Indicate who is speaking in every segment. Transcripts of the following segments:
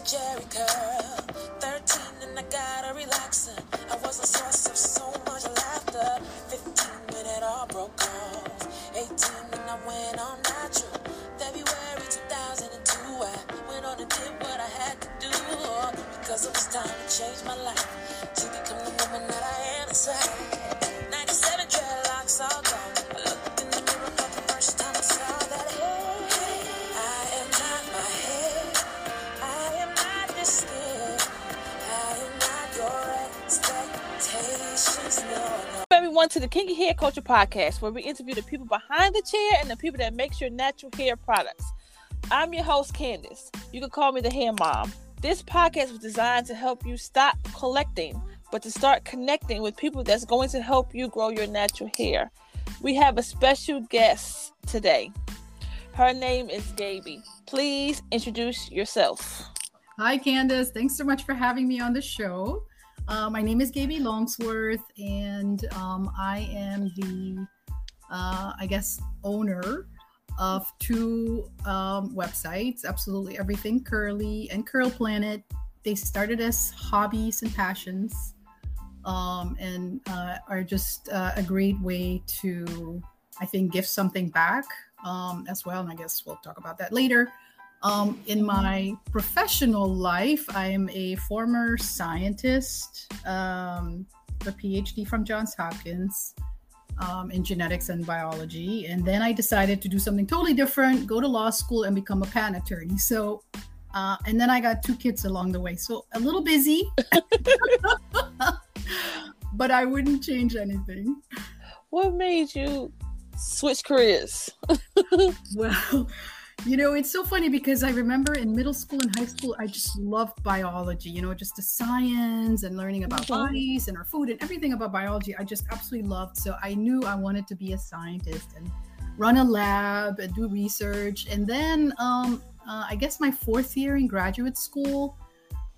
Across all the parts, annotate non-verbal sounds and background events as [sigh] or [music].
Speaker 1: a Jheri curl. 13 and I got a relaxer. I was a source of so much laughter. 15 when it all broke off. 18 and I went on natural. February 2002, I went on and did what I had to do. Because it was time to change my life. To the
Speaker 2: Kinky Hair Culture Podcast, where we interview the people behind the chair and the people that make your natural hair products. I'm your host, Candace. You can call me the Hair Mom. This podcast was designed to help you stop collecting, but to start connecting with people that's going to help you grow your natural hair. We have a special guest today. Her name is Gaby. Please introduce yourself.
Speaker 3: Hi, Candace. Thanks so much for having me on the show. Uh, my name is Gaby Longsworth, and um, I am the, uh, I guess, owner of two um, websites Absolutely Everything Curly and Curl Planet. They started as hobbies and passions um, and uh, are just uh, a great way to, I think, give something back um, as well. And I guess we'll talk about that later. Um, in my professional life, I am a former scientist, um, a PhD from Johns Hopkins um, in genetics and biology. And then I decided to do something totally different, go to law school and become a patent attorney. So, uh, and then I got two kids along the way. So a little busy, [laughs] but I wouldn't change anything.
Speaker 2: What made you switch careers? [laughs]
Speaker 3: Well, you know, it's so funny because I remember in middle school and high school, I just loved biology, you know, just the science and learning about bodies and our food and everything about biology. I just absolutely loved. So I knew I wanted to be a scientist and run a lab and do research. And then um, uh, I guess my fourth year in graduate school,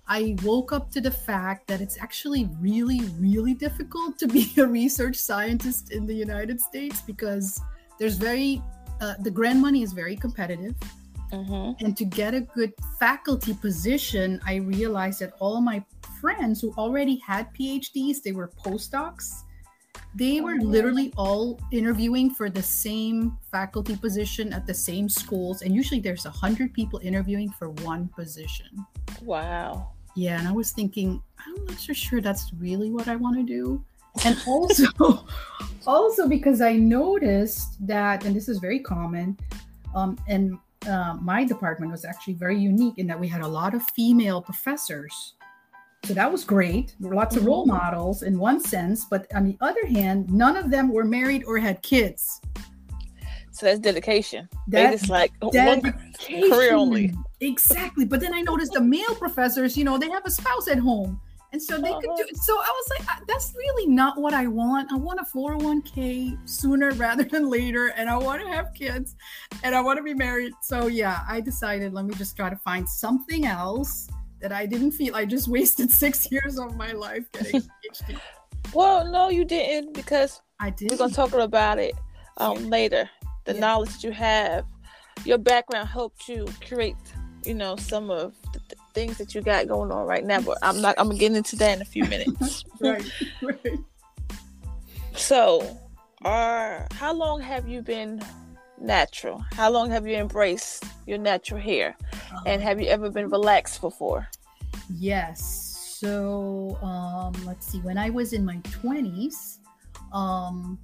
Speaker 3: I woke up to the fact that it's actually really, really difficult to be [laughs] a research scientist in the United States because there's very uh, the grant money is very competitive
Speaker 2: Mm-hmm.
Speaker 3: and to get a good faculty position i realized that all my friends who already had phds they were postdocs they were
Speaker 2: Oh.
Speaker 3: literally all interviewing for the same faculty position at the same schools and usually there's a hundred people interviewing for one position
Speaker 2: Wow.
Speaker 3: yeah and i was thinking i'm not so sure that's really what i want to do and [laughs] also also because i noticed that and this is very common um, and uh, my department was actually very unique in that we had a lot of female professors so that was great there were lots of role models in one sense but on the other hand none of them were married or had kids
Speaker 2: So that's dedication. they
Speaker 3: That
Speaker 2: just like one
Speaker 3: dedication.
Speaker 2: career only.
Speaker 3: Exactly. But then I noticed the male professors, you know, they have a spouse at home. And so they could do So I was like, "Uh, that's really not what I want. I want a 401k sooner [laughs] rather than later. And I want to have kids and I want to be married. So yeah, I decided let me just try to find something else that I didn't feel I just [laughs] wasted six years of my life getting [laughs] PhD.
Speaker 2: Well, no, you didn't because
Speaker 3: I did.
Speaker 2: we're gonna talk about it um, later. The
Speaker 3: Yeah.
Speaker 2: knowledge that you have, your background helped you create, you know, some of the th- things that you got going on right now. But I'm not. I'm gonna get into that in a few minutes. [laughs]
Speaker 3: right, right.
Speaker 2: so, uh, how long have you been natural? How long have you embraced your natural hair? And have you ever been relaxed before?
Speaker 3: Yes. So um, let's see. When I was in my twenties, um,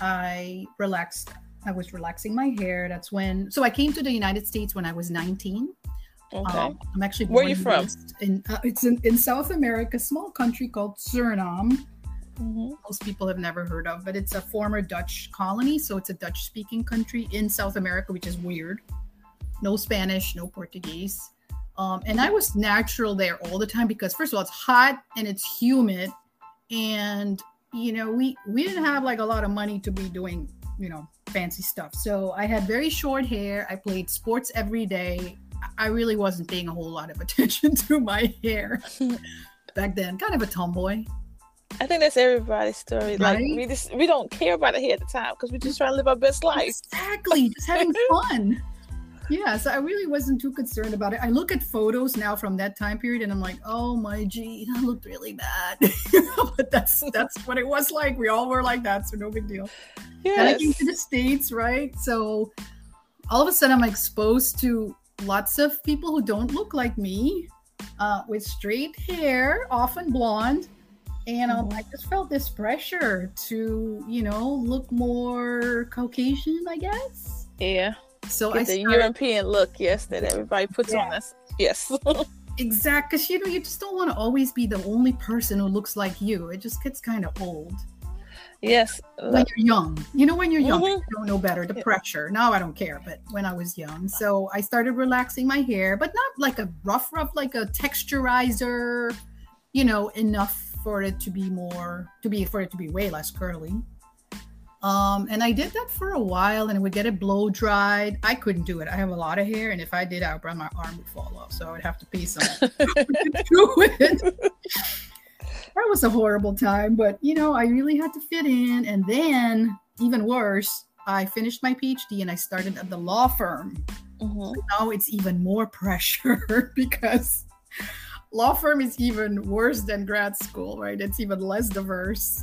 Speaker 3: I relaxed. I was relaxing my hair. That's when. So I came to the United States when I was nineteen.
Speaker 2: Okay.
Speaker 3: Um, I'm actually.
Speaker 2: Where
Speaker 3: are
Speaker 2: you from?
Speaker 3: In uh, it's in, in South America, small country called Suriname.
Speaker 2: Mhm.
Speaker 3: Most people have never heard of, but it's a former Dutch colony. So it's a Dutch-speaking country in South America, which is weird. No Spanish, no Portuguese. Um, and I was natural there all the time because first of all, it's hot and it's humid, and you know we we didn't have like a lot of money to be doing you know fancy stuff. So I had very short hair. I played sports every day. I- really wasn't paying a whole lot of attention [laughs] to my hair [laughs] back then. Kind of a tomboy.
Speaker 2: I think that's everybody's story. Like we just we don't care about it here at the time because we're just trying to live our best life.
Speaker 3: Exactly, just having [laughs] fun. yeah, so I really wasn't too concerned about it. I look at photos now from that time period and I'm like, oh my gee, that looked really bad. but that's that's what it was like. We all were like that, so no big deal. Then I came to the States, right? So all of a sudden I'm exposed to lots of people who don't look like me, uh, with straight hair, often blonde. And um, I just felt this pressure to, you know, look more Caucasian, I guess.
Speaker 2: Yeah.
Speaker 3: So
Speaker 2: Get
Speaker 3: I
Speaker 2: the
Speaker 3: started,
Speaker 2: European look, yes, that everybody puts on us. Yes. [laughs]
Speaker 3: exact because you know you just don't want to always be the only person who looks like you. It just gets kind of old
Speaker 2: yes.
Speaker 3: when you're young. You know, when you're young,
Speaker 2: Mhm.
Speaker 3: you don't know better. The pressure. Now I don't care, but when I was young, so I started relaxing my hair, but not like a rough, rough, like a texturizer. You know, enough for it to be more to be for it to be way less curly. Um, and I did that for a while, and I would get it blow dried. I couldn't do it. I have a lot of hair, and if I did, I would, my arm would fall off. So I would have to pay someone to do it. That was a horrible time, but you know, I really had to fit in. And then, even worse, I finished my PhD and I started at the law firm.
Speaker 2: Mhm.
Speaker 3: Now it's even more [laughs] pressure because law firm is even worse than grad school, right? It's even less diverse.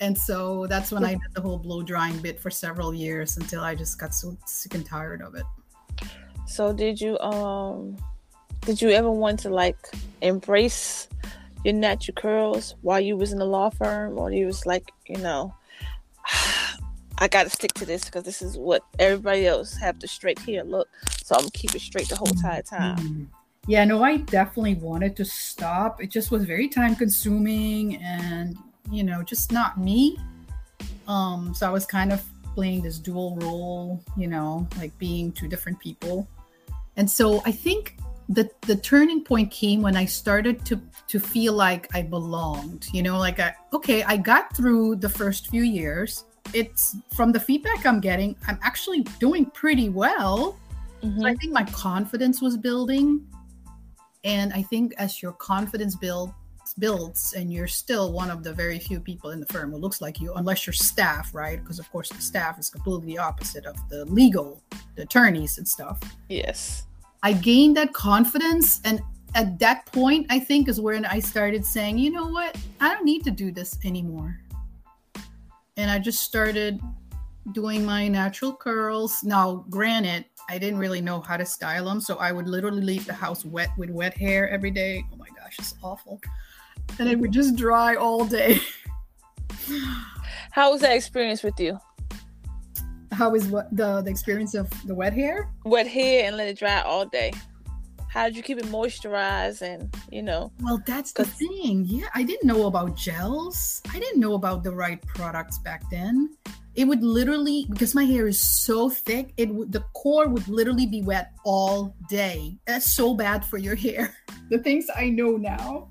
Speaker 3: And so that's when I did the whole blow drying bit for several years until I just got so sick and tired of it.
Speaker 2: So did you um did you ever want to like embrace your natural curls while you was in the law firm or you was like, you know, [sighs] I got to stick to this because this is what everybody else have the straight hair look. So I'm gonna keep it straight the whole entire time.
Speaker 3: Yeah, no, I definitely wanted to stop. It just was very time consuming and, you know, just not me. Um, so I was kind of playing this dual role, you know, like being two different people. And so I think the the turning point came when I started to to feel like I belonged, you know, like I okay, I got through the first few years. It's from the feedback I'm getting, I'm actually doing pretty well.
Speaker 2: Mhm.
Speaker 3: So I think my confidence was building. And I think as your confidence builds builds and you're still one of the very few people in the firm who looks like you, unless you're staff, right? Because of course the staff is completely the opposite of the legal, the attorneys and stuff.
Speaker 2: Yes.
Speaker 3: I gained that confidence and at that point I think is when I started saying, you know what? I don't need to do this anymore. And I just started doing my natural curls. Now, granted, I didn't really know how to style them, so I would literally leave the house wet with wet hair every day. Oh my gosh, it's awful. And it would just dry all day.
Speaker 2: How was that experience with you?
Speaker 3: How is what the the experience of the wet hair?
Speaker 2: Wet hair and let it dry all day. How did you keep it moisturized and you know?
Speaker 3: Well, that's the thing. Yeah, I didn't know about gels. I didn't know about the right products back then. It would literally because my hair is so thick, it would the core would literally be wet all day. That's so bad for your [laughs] hair. The things I know now.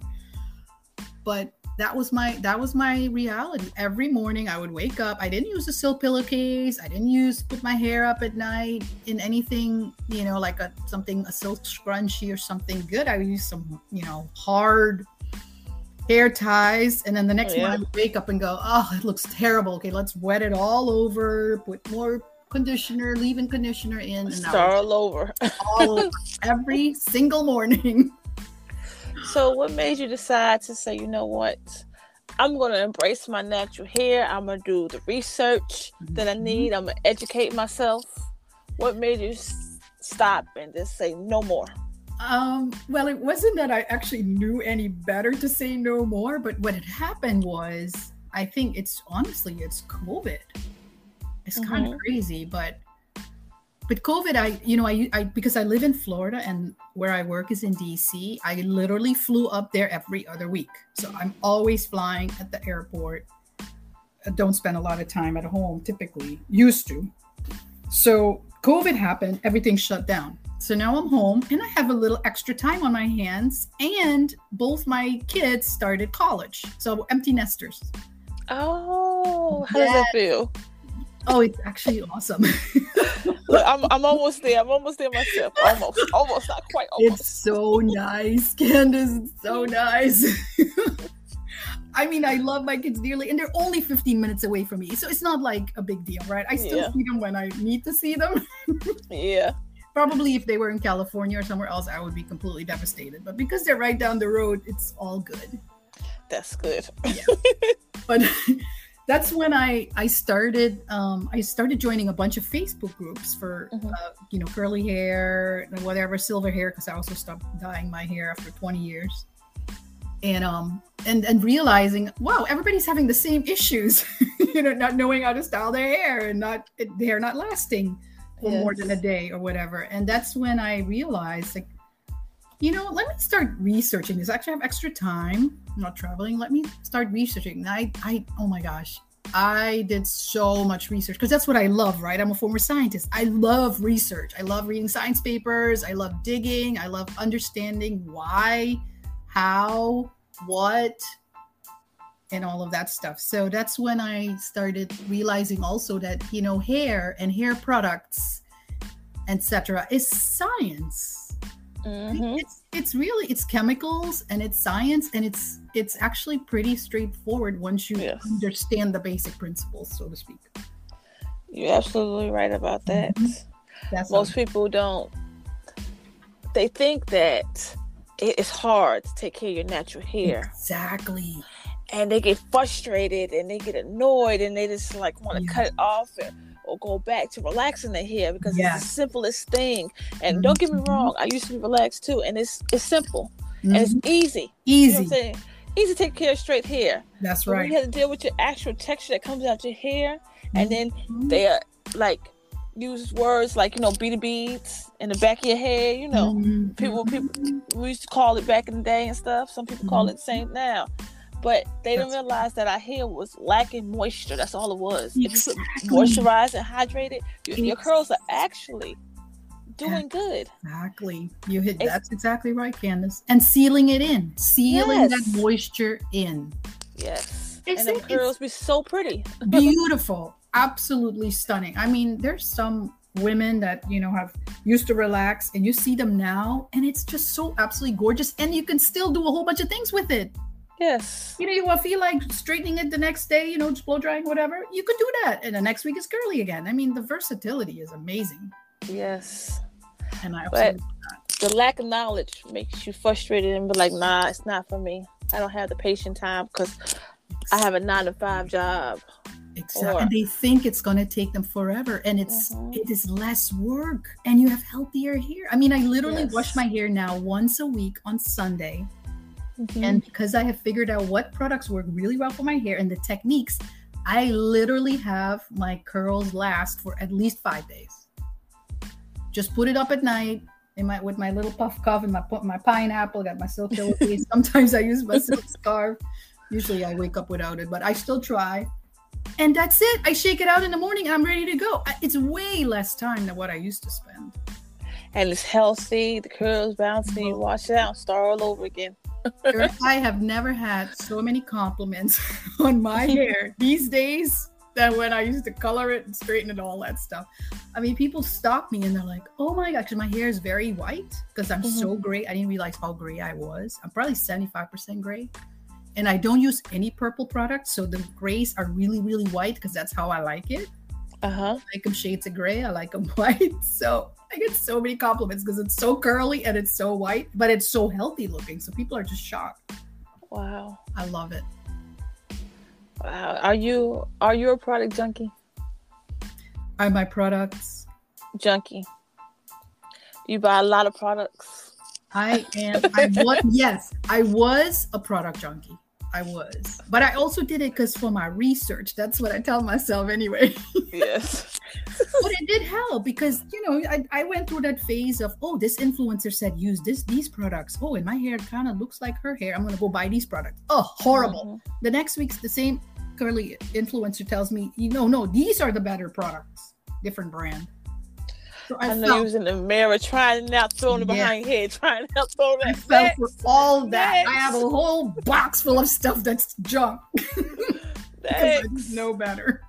Speaker 3: But that was my that was my reality. Every morning I would wake up. I didn't use a silk pillowcase. I didn't use put my hair up at night in anything, you know, like a something a silk scrunchie or something good. I would use some, you know, hard hair ties, and then the next
Speaker 2: Oh, yeah.
Speaker 3: morning I would wake up and go, "Oh, it looks terrible. Okay, let's wet it all over. Put more conditioner, leave-in conditioner in, and
Speaker 2: Start all over. [laughs]
Speaker 3: all over every single morning."
Speaker 2: So, what made you decide to say, you know what? I'm going to embrace my natural hair. I'm going to do the research that I need. I'm going to educate myself. What made you s- stop and just say no more?
Speaker 3: Um, well, it wasn't that I actually knew any better to say no more, but what had happened was I think it's honestly it's COVID. It's kind of crazy, but with COVID, I you know I I because I live in Florida and where I work is in DC. I literally flew up there every other week, so I'm always flying at the airport. I don't spend a lot of time at home typically. Used to. So COVID happened, everything shut down. So now I'm home and I have a little extra time on my hands, and both my kids started college. So empty nesters.
Speaker 2: Oh, how does that feel?
Speaker 3: Oh, it's actually awesome. [laughs]
Speaker 2: Look, I'm, I'm almost there. I'm almost there myself. Almost. Almost. Not quite. Almost.
Speaker 3: it's so nice, Candace. It's so nice. [laughs] I mean, I love my kids dearly, and they're only 15 minutes away from me. So it's not like a big deal, right? I still
Speaker 2: Yeah.
Speaker 3: see them when I need to see them. [laughs]
Speaker 2: Yeah.
Speaker 3: Probably if they were in California or somewhere else, I would be completely devastated. But because they're right down the road, it's all good.
Speaker 2: That's good.
Speaker 3: But that's when I I started um, I started joining a bunch of Facebook groups for
Speaker 2: Mhm.
Speaker 3: uh, you know curly hair and whatever silver hair because I also stopped dyeing my hair after 20 years. And um and and realizing wow everybody's having the same issues [laughs] you know not knowing how to style their hair and not it, the hair not lasting for more than a day or whatever and that's when I realized like you know, let me start researching this. Actually, I have extra time. I'm not traveling. Let me start researching. I, I, oh my gosh, I did so much research because that's what I love, right? I'm a former scientist. I love research. I love reading science papers. I love digging. I love understanding why, how, what, and all of that stuff. So that's when I started realizing also that, you know, hair and hair products, etc., is science
Speaker 2: Mhm.
Speaker 3: it's it's really it's chemicals and it's science and it's it's actually pretty straightforward once you
Speaker 2: Yes.
Speaker 3: understand the basic principles so to speak
Speaker 2: You're absolutely right about that.
Speaker 3: Mhm. that's
Speaker 2: Most people don't. They think that it is hard to take care of your natural hair,
Speaker 3: exactly
Speaker 2: and they get frustrated and they get annoyed and they just like want to
Speaker 3: Yeah.
Speaker 2: cut it off and, or go back to relaxing their hair because
Speaker 3: Yeah.
Speaker 2: it's the simplest thing. And don't get me wrong, I used to be relaxed too, and it's it's simple and it's
Speaker 3: Mhm.
Speaker 2: easy. You know
Speaker 3: easy?
Speaker 2: Easy to take care of straight hair.
Speaker 3: that's
Speaker 2: But
Speaker 3: right
Speaker 2: you have to deal with your actual texture that comes out your hair, and then
Speaker 3: Mhm.
Speaker 2: they are like use words like you know beady beads in the back of your hair. You know,
Speaker 3: Mhm.
Speaker 2: people people we used to call it back in the day and stuff. Some people call it the same now. But they didn't
Speaker 3: That's-
Speaker 2: realize that our hair was lacking moisture. That's all it was. If you
Speaker 3: Exactly.
Speaker 2: put moisturize and hydrate it, your, your curls are actually doing good.
Speaker 3: exactly you hit
Speaker 2: It's-
Speaker 3: that's exactly right candace and sealing it in sealing that moisture in
Speaker 2: Yes.
Speaker 3: It's-
Speaker 2: and
Speaker 3: it's-
Speaker 2: curls be so pretty. [laughs]
Speaker 3: beautiful absolutely stunning i mean there's some women that you know have used to relax and you see them now and it's just so absolutely gorgeous and you can still do a whole bunch of things with it
Speaker 2: Yes.
Speaker 3: you know you want to feel like straightening it the next day you know just blow drying whatever you could do that and the next week it's curly again i mean the versatility is amazing
Speaker 2: Yes.
Speaker 3: and i
Speaker 2: But- the lack of knowledge makes you frustrated and be like, nah, it's not for me. I don't have the patient time because I have a nine to five job.
Speaker 3: Exactly.
Speaker 2: Or-
Speaker 3: And they think it's going to take them forever and it's
Speaker 2: Mhm.
Speaker 3: it is less work and you have healthier hair. I mean, I literally
Speaker 2: Yes.
Speaker 3: wash my hair now once a week on Sunday
Speaker 2: Mm-hmm.
Speaker 3: and because I have figured out what products work really well for my hair and the techniques, I literally have my curls last for at least 5 days. Just put it up at night in my with my little puff cuff and my my pineapple, got my silk [laughs] pillowcase. Sometimes I use my silk scarf. Usually I wake up without it, but I still try. And that's it. I shake it out in the morning and I'm ready to go. It's way less time than what I used to spend.
Speaker 2: and it's healthy. The curls bouncy. You wash it out, start all over again.
Speaker 3: I have never had so many compliments [laughs] on my [laughs] hair these days than when I used to color it and straighten it, all that stuff. I mean, people stop me and they're like, "Oh my gosh, my hair is very white because I'm so gray. I didn't realize how gray I was. I'm probably 75% gray." And I don't use any purple products, so the grays are really, really white because that's how I like it.
Speaker 2: Uh huh.
Speaker 3: I like them shades of gray. I like them [laughs] white. So I get so many compliments because it's so curly and it's so white, but it's so healthy looking. So people are just shocked.
Speaker 2: Wow.
Speaker 3: I love it.
Speaker 2: Wow. Are you are you a product junkie?
Speaker 3: Are my products?
Speaker 2: Junkie. You buy a lot of products.
Speaker 3: I am. [laughs] I was. yes, I was a product junkie. I was, but I also did it because for my research. That's what I tell myself anyway. [laughs]
Speaker 2: Yes.
Speaker 3: but it did help because you know I, I went through that phase of oh this influencer said use this these products oh and my hair kind of looks like her hair i'm gonna go buy these products oh horrible
Speaker 2: Mhm.
Speaker 3: the next week's the same curly influencer tells me you know no these are the better products different brand i,
Speaker 2: I know
Speaker 3: felt,
Speaker 2: was in the mirror trying it out, throwing it
Speaker 3: Yeah.
Speaker 2: behind your head, trying to throw
Speaker 3: I
Speaker 2: that.
Speaker 3: felt for all that i have a whole box full of stuff that's junk [laughs] I
Speaker 2: next.
Speaker 3: better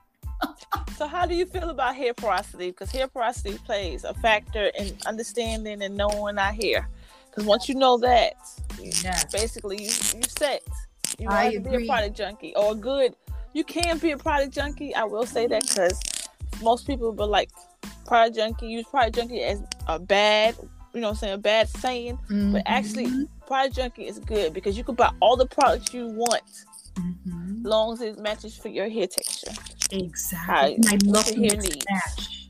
Speaker 2: So how do you feel about hair porosity? Because hair porosity plays a factor in understanding and knowing our hair. Because once you know that,
Speaker 3: Yes.
Speaker 2: basically you you set. You
Speaker 3: I
Speaker 2: don't have to be a product junkie or a good. You can be a product junkie. I will say that because most people be like, product junkie use product junkie as a bad, you know, what I'm saying a bad saying, but actually,
Speaker 3: Mhm.
Speaker 2: product junkie is good because you can buy all the products you want,
Speaker 3: Mhm.
Speaker 2: long as it matches for your hair texture.
Speaker 3: Exactly. I love
Speaker 2: what hair needs.
Speaker 3: match.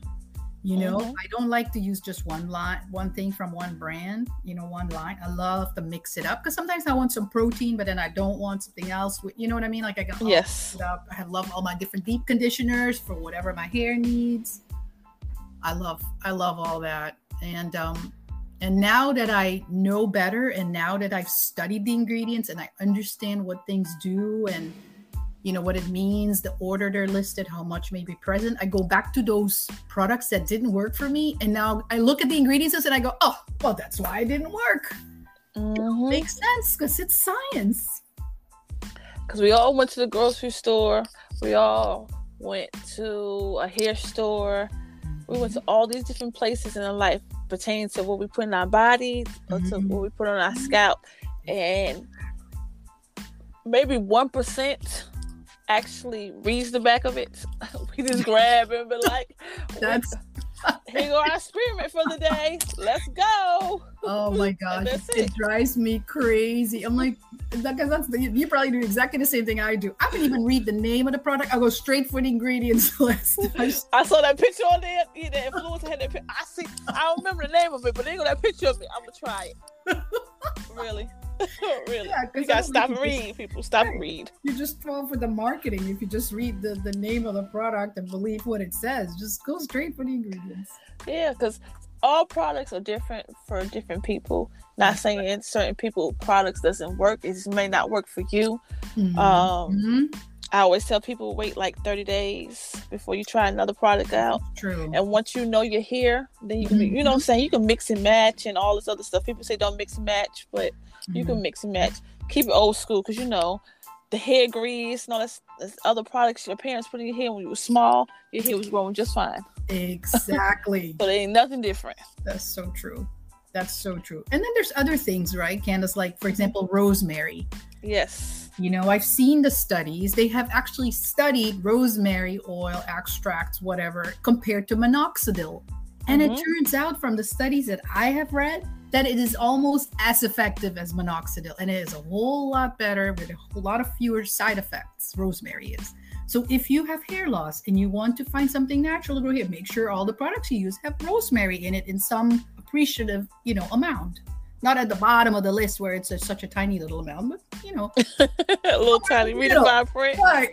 Speaker 3: You know,
Speaker 2: Mhm.
Speaker 3: I don't like to use just one line, one thing from one brand. You know, one line. I love to mix it up because sometimes I want some protein, but then I don't want something else. with- You know what I mean? Like I got all
Speaker 2: Yes.
Speaker 3: I love all my different deep conditioners for whatever my hair needs. I love, I love all that. And um, and now that I know better, and now that I've studied the ingredients and I understand what things do and you know what it means the order they're listed how much may be present. I go back to those products that didn't work for me and now i look at the ingredients and i go oh well that's why it didn't work.
Speaker 2: Mhm.
Speaker 3: makes sense because it's science.
Speaker 2: Because we all went to the grocery store. We all went to a hair store. We went to all these different places in our life pertaining to what we put in our bodies or to
Speaker 3: Mhm.
Speaker 2: what we put on our scalp. And maybe 1% actually reads the back of it [laughs] we just grab and be like [laughs]
Speaker 3: That's-
Speaker 2: here go our experiment for the day let's go
Speaker 3: oh my [laughs]
Speaker 2: that's
Speaker 3: it.
Speaker 2: it.
Speaker 3: drives me crazy i'm like because that's the, you probably do exactly the same thing i do i don't even read the name of the product i go straight for the ingredients list I just-
Speaker 2: I saw that picture on there. Yeah, the influencer had that picture. I see. I don't remember the name of it, but they got that picture of it. I'm gonna try it. really, [laughs] really.
Speaker 3: Yeah,
Speaker 2: you gotta stop
Speaker 3: you
Speaker 2: and
Speaker 3: just-
Speaker 2: read, people. Stop and
Speaker 3: Right.
Speaker 2: read.
Speaker 3: you just fall for the marketing if you just read the, the name of the product and believe what it says just go straight for the ingredients
Speaker 2: Yeah, because all products are different for different people. Not saying certain people products doesn't work. It just may not work for you. Um,
Speaker 3: Mhm.
Speaker 2: I always tell people wait like 30 days before you try another product out.
Speaker 3: true
Speaker 2: And once you know you're here, then you can, you know what I'm saying? You can mix and match and all this other stuff. People say don't mix and match, but you
Speaker 3: Mm-hmm.
Speaker 2: can mix and match. Keep it old school because you know the hair grease and all this, this other products your parents put in your hair when you were small, your hair was growing just fine.
Speaker 3: exactly [laughs]
Speaker 2: So there ain't nothing different.
Speaker 3: that's so true that's so true and then there's other things right candace like for example rosemary
Speaker 2: Yes.
Speaker 3: you know i've seen the studies they have actually studied rosemary oil extracts whatever compared to minoxidil and it
Speaker 2: Mhm.
Speaker 3: turns out from the studies that i have read that it is almost as effective as minoxidil and it is a whole lot better with a whole lot of fewer side effects rosemary is. So if you have hair loss and you want to find something natural to grow hair make sure all the products you use have rosemary in it in some appreciative you know amount not at the bottom of the list where it's a, such a tiny little amount but you know [laughs]
Speaker 2: a little tiny. Read fine print.
Speaker 3: Right,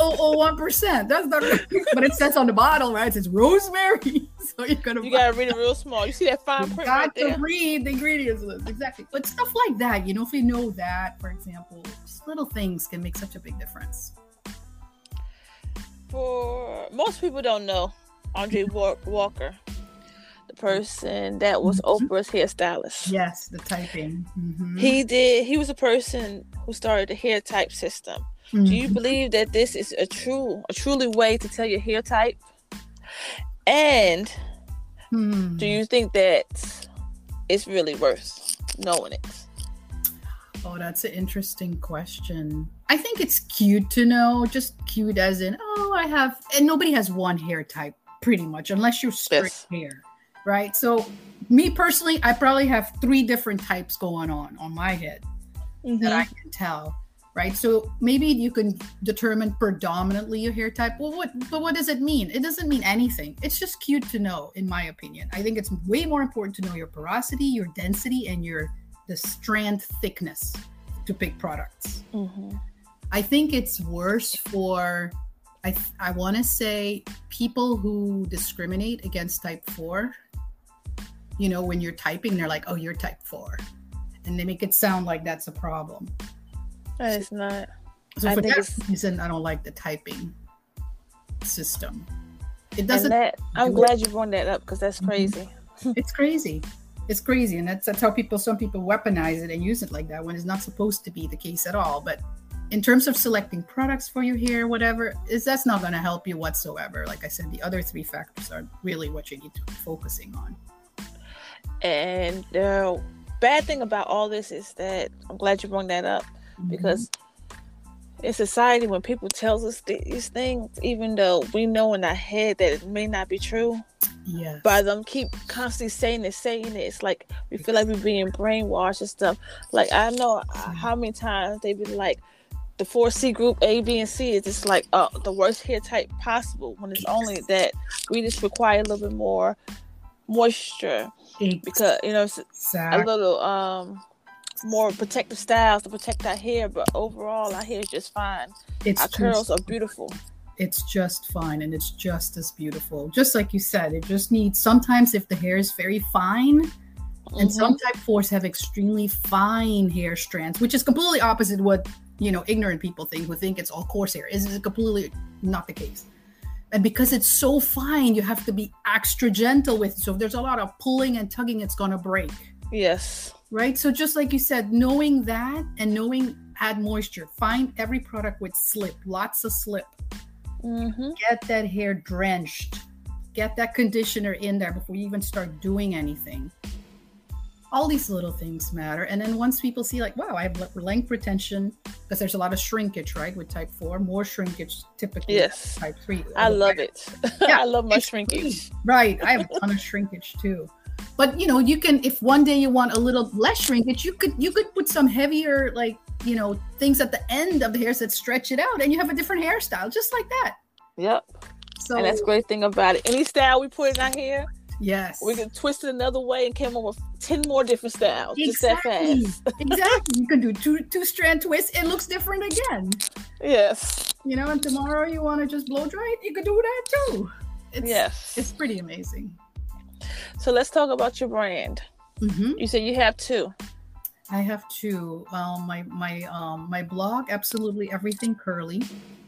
Speaker 3: oh oh one percent. That's not, [laughs] but it says on the bottle, right? It says rosemary. [laughs] So you're gonna
Speaker 2: You gotta read it real small. You see that fine print
Speaker 3: got
Speaker 2: right
Speaker 3: to
Speaker 2: there?
Speaker 3: read the ingredients list exactly. But stuff like that, you know, if we know that, for example, just little things can make such a big difference.
Speaker 2: For most people don't know Andre Walker, person that was
Speaker 3: Mhm.
Speaker 2: Oprah's hairstylist.
Speaker 3: Yes, the typing. Mhm.
Speaker 2: He did. He was a person who started the hair type system. Do you
Speaker 3: Mhm.
Speaker 2: believe that this is a true, a truly way to tell your hair type? And
Speaker 3: Hmm.
Speaker 2: do you think that it's really worth knowing it?
Speaker 3: Oh, that's an interesting question. I think it's cute to know, just cute as in, oh, I have, and nobody has one hair type pretty much, unless you're straight
Speaker 2: Yes.
Speaker 3: hair, right? So, me personally, I probably have three different types going on on my head that I can tell, right? So maybe you can determine predominantly your hair type. Well, what, but what does it mean? It doesn't mean anything. It's just cute to know, in my opinion. I think it's way more important to know your porosity, your density, and your the strand thickness to pick products.
Speaker 2: hmm
Speaker 3: I think it's worse for I I want to say people who discriminate against type 4. You know, when you're typing they're like, "Oh, you're type 4." And they make it sound like that's a problem.
Speaker 2: That is not.
Speaker 3: So
Speaker 2: I
Speaker 3: for
Speaker 2: think
Speaker 3: that
Speaker 2: it's-
Speaker 3: reason I don't like the typing system. It doesn't
Speaker 2: that I'm
Speaker 3: do it.
Speaker 2: glad you brought that up because that's
Speaker 3: Mhm.
Speaker 2: crazy. [laughs]
Speaker 3: it's crazy. It's crazy and that's that's how people some people weaponize it and use it like that when it's not supposed to be the case at all. But in terms of selecting products for your hair, whatever, is that's not going to help you whatsoever. Like I said, the other three factors are really what you need to be focusing on.
Speaker 2: And the bad thing about all this is that I'm glad you brought that up because in society, when people tells us these things, even though we know in our head that it may not be true,
Speaker 3: Yes.
Speaker 2: by them keep constantly saying this, saying it. It's like we feel like we're being brainwashed and stuff. Like I know uh, how many times they've been like, the four C group A, B, and C is just like uh, the worst hair type possible. When it's only that we just require a little bit more moisture because you know it's a little um more protective styles to protect our hair. But overall, our hair is just fine.
Speaker 3: it's
Speaker 2: Our
Speaker 3: just,
Speaker 2: curls are beautiful.
Speaker 3: it's just fine and it's just as beautiful. Just like you said, it just needs sometimes if the hair is very fine, and
Speaker 2: Mhm.
Speaker 3: some type fours have extremely fine hair strands, which is completely opposite what you know ignorant people think who think it's all coarse hair. Is completely not the case. And because it's so fine, you have to be extra gentle with it. So if there's a lot of pulling and tugging, it's gonna break.
Speaker 2: Yes.
Speaker 3: Right. So just like you said, knowing that and knowing add moisture, find every product with slip, lots of slip.
Speaker 2: hmm
Speaker 3: Get that hair drenched. Get that conditioner in there before you even start doing anything. All these little things matter. And then once people see, like, wow, I have length retention, because there's a lot of shrinkage, right? With type four, more shrinkage typically.
Speaker 2: Yes.
Speaker 3: Type three.
Speaker 2: I love it. [laughs]
Speaker 3: Yeah,
Speaker 2: I love my shrinkage.
Speaker 3: Right. I have a [laughs] ton of shrinkage too. But you know, you can if one day you want a little less shrinkage, you could you could put some heavier like, you know, things at the end of the hairs that stretch it out and you have a different hairstyle just like that.
Speaker 2: Yep.
Speaker 3: So
Speaker 2: and that's great thing about it. Any style we put in our hair,
Speaker 3: yes.
Speaker 2: we can twist it another way and came up with ten more different styles. Just that
Speaker 3: Exactly. [laughs] exactly. You can do two two strand twist. It looks different again.
Speaker 2: Yes.
Speaker 3: You know, and tomorrow you want to just blow dry it, you could do that too. It's,
Speaker 2: yes.
Speaker 3: It's pretty amazing.
Speaker 2: so let's talk about your brand.
Speaker 3: hmm
Speaker 2: You said you have two.
Speaker 3: I have two. Um, my my um, my blog, absolutely everything curly.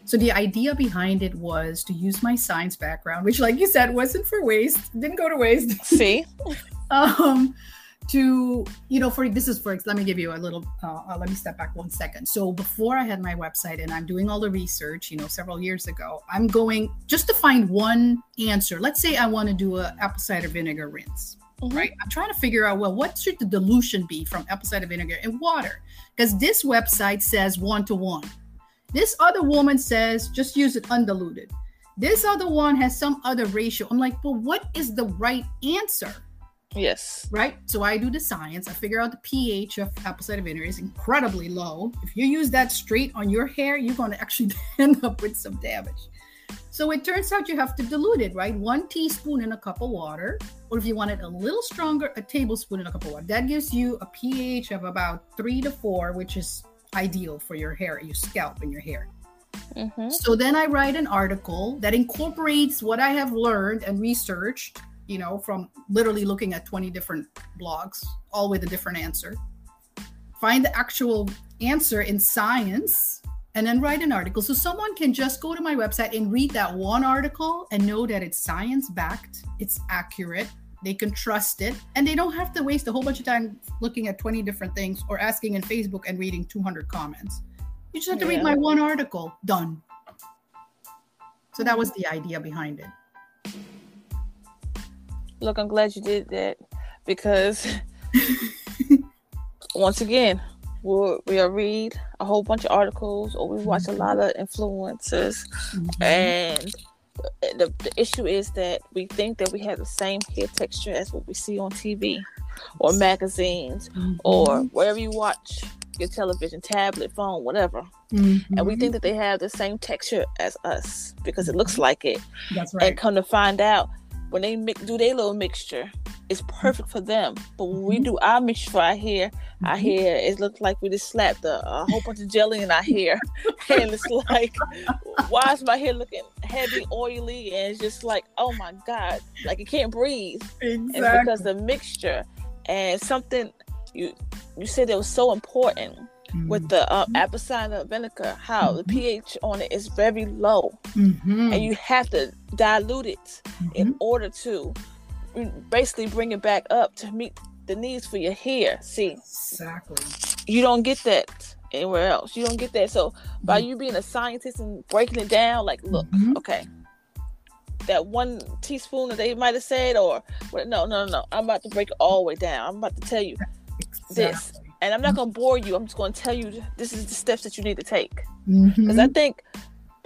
Speaker 3: So the idea behind it was to use my science background, which, like you said, wasn't for waste. Didn't go to waste. [laughs]
Speaker 2: See?
Speaker 3: um, to you know, for this is for. Let me give you a little. Uh, uh, let me step back one second. So before I had my website and I'm doing all the research, you know, several years ago, I'm going just to find one answer. Let's say I want to do a apple cider vinegar rinse
Speaker 2: Mhm.
Speaker 3: right? I'm trying to figure out well, what should the dilution be from apple cider vinegar and water? Because this website says one to one. This other woman says just use it undiluted. This other one has some other ratio. I'm like, but what is the right answer?
Speaker 2: Yes.
Speaker 3: Right? So I do the science. I figure out the pH of apple cider vinegar is incredibly low. If you use that straight on your hair, you're going to actually [laughs] end up with some damage. So it turns out you have to dilute it, right? One teaspoon in a cup of water, or if you want it a little stronger, a tablespoon in a cup of water. That gives you a pH of about three to four, which is ideal for your hair, your scalp, and your hair.
Speaker 2: hmm
Speaker 3: So then I write an article that incorporates what I have learned and researched, you know, from literally looking at 20 different blogs, all with a different answer. Find the actual answer in science and then write an article. So someone can just go to my website and read that one article and know that it's science backed, it's accurate, they can trust it, and they don't have to waste a whole bunch of time looking at 20 different things or asking in Facebook and reading 200 comments. You just have to read my one article. Done. So that was the idea behind it.
Speaker 2: Look, I'm glad you did that because [laughs] once again, we'll, we'll read a whole bunch of articles or we watch a mm-hmm. lot of influencers mm-hmm. and the, the issue is that we think that we have the same hair texture as what we see on TV or magazines mm-hmm. or wherever you watch your television, tablet, phone, whatever. And we think mm-hmm. that they have the same texture as us because it looks like it.
Speaker 3: that's
Speaker 2: And
Speaker 3: right.
Speaker 2: come to find out, when they mix, do their little mixture, it's perfect for them. But when we
Speaker 3: Mhm.
Speaker 2: do our mixture for our hair, our hair, it looks like we just slapped a, a whole bunch of jelly in our hair. [laughs] and it's like, why is my hair looking heavy, oily? And it's just like, oh my God, like it can't breathe. And it's
Speaker 3: Exactly.
Speaker 2: because the mixture and something you you said that was so important with the uh, apple cider vinegar, how the
Speaker 3: Mhm.
Speaker 2: pH on it is very low,
Speaker 3: Mhm.
Speaker 2: and you have to dilute it in
Speaker 3: Mhm.
Speaker 2: order to basically bring it back up to meet the needs for your hair. See,
Speaker 3: exactly.
Speaker 2: you don't get that anywhere else. You don't get that. So by
Speaker 3: Mhm.
Speaker 2: you being a scientist and breaking it down, like, look,
Speaker 3: Mhm.
Speaker 2: okay, that one teaspoon that they might have said, or what? No, no, no, no. I'm about to break it all the way down. I'm about to tell you this,
Speaker 3: Exactly.
Speaker 2: And I'm not gonna bore you. I'm just gonna tell you this is the steps that you need to take. Because I
Speaker 3: Mhm.
Speaker 2: think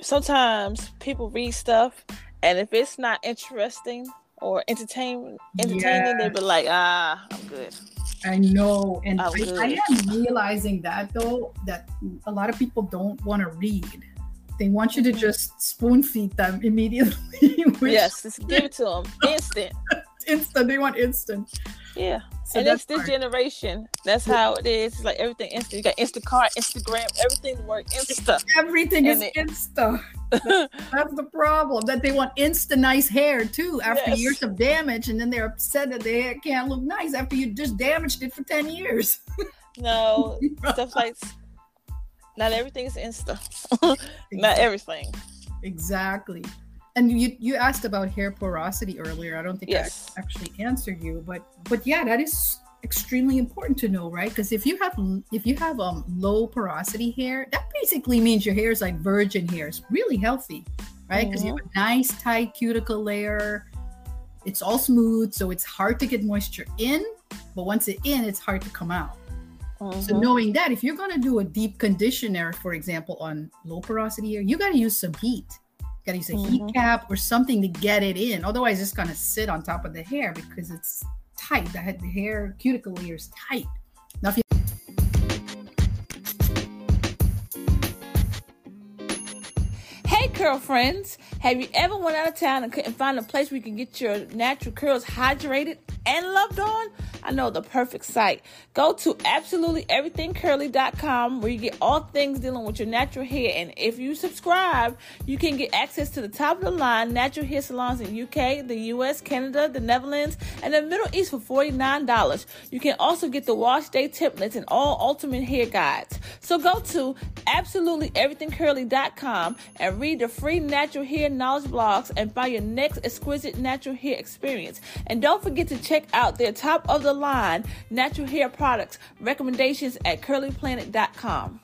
Speaker 2: sometimes people read stuff, and if it's not interesting, or entertain entertaining, they'd be like, ah, I'm good.
Speaker 3: I know, and I. I am realizing that though that a lot of people don't want to read. They want you to just spoon feed them [laughs] immediately. which
Speaker 2: Yes, just give it to them [laughs] instant.
Speaker 3: Instant. They want instant.
Speaker 2: Yeah.
Speaker 3: So
Speaker 2: and
Speaker 3: that's
Speaker 2: it's this
Speaker 3: fine.
Speaker 2: generation. That's how it is. It's like everything instant. You got Instacart, Instagram, everything work Insta.
Speaker 3: Everything is
Speaker 2: and it-
Speaker 3: insta. [laughs] That's the problem. That they want insta nice hair too after
Speaker 2: Yes.
Speaker 3: years of damage, and then they're upset that their hair can't look nice after you just damaged it for ten years. [laughs]
Speaker 2: no, stuff like not everything is Insta. [laughs] not everything.
Speaker 3: Exactly. And you you asked about hair porosity earlier. I don't think
Speaker 2: Yes.
Speaker 3: I actually answered you, but but yeah, that is extremely important to know, right? Because if you have if you have um low porosity hair, that basically means your hair is like virgin hair. It's really healthy, right? Because you have a nice tight cuticle layer. It's all smooth, so it's hard to get moisture in, but once it's in, it's hard to come out. So
Speaker 2: Mhm.
Speaker 3: knowing that, if you're gonna do a deep conditioner, for example, on low porosity hair, you gotta use some heat. Gotta use a
Speaker 2: Mhm.
Speaker 3: heat cap or something to get it in. Otherwise, it's gonna sit on top of the hair because it's tight. The, the hair cuticle layer is tight. Now, if you
Speaker 2: Hey, curl friends. Have you ever went out of town and couldn't find a place where you can get your natural curls hydrated and loved on? I know the perfect site. Go to absolutely-everything-curly.com where you get all things dealing with your natural hair. And if you subscribe, you can get access to the top of the line natural hair salons in UK, the US, Canada, the Netherlands, and the Middle East for $49. You can also get the wash day templates and all ultimate hair guides. So go to absolutely-everything-curly.com and read the free natural hair knowledge blogs and find your next exquisite natural hair experience. And don't forget to check out their top of the line natural hair products recommendations at curlyplanet.com.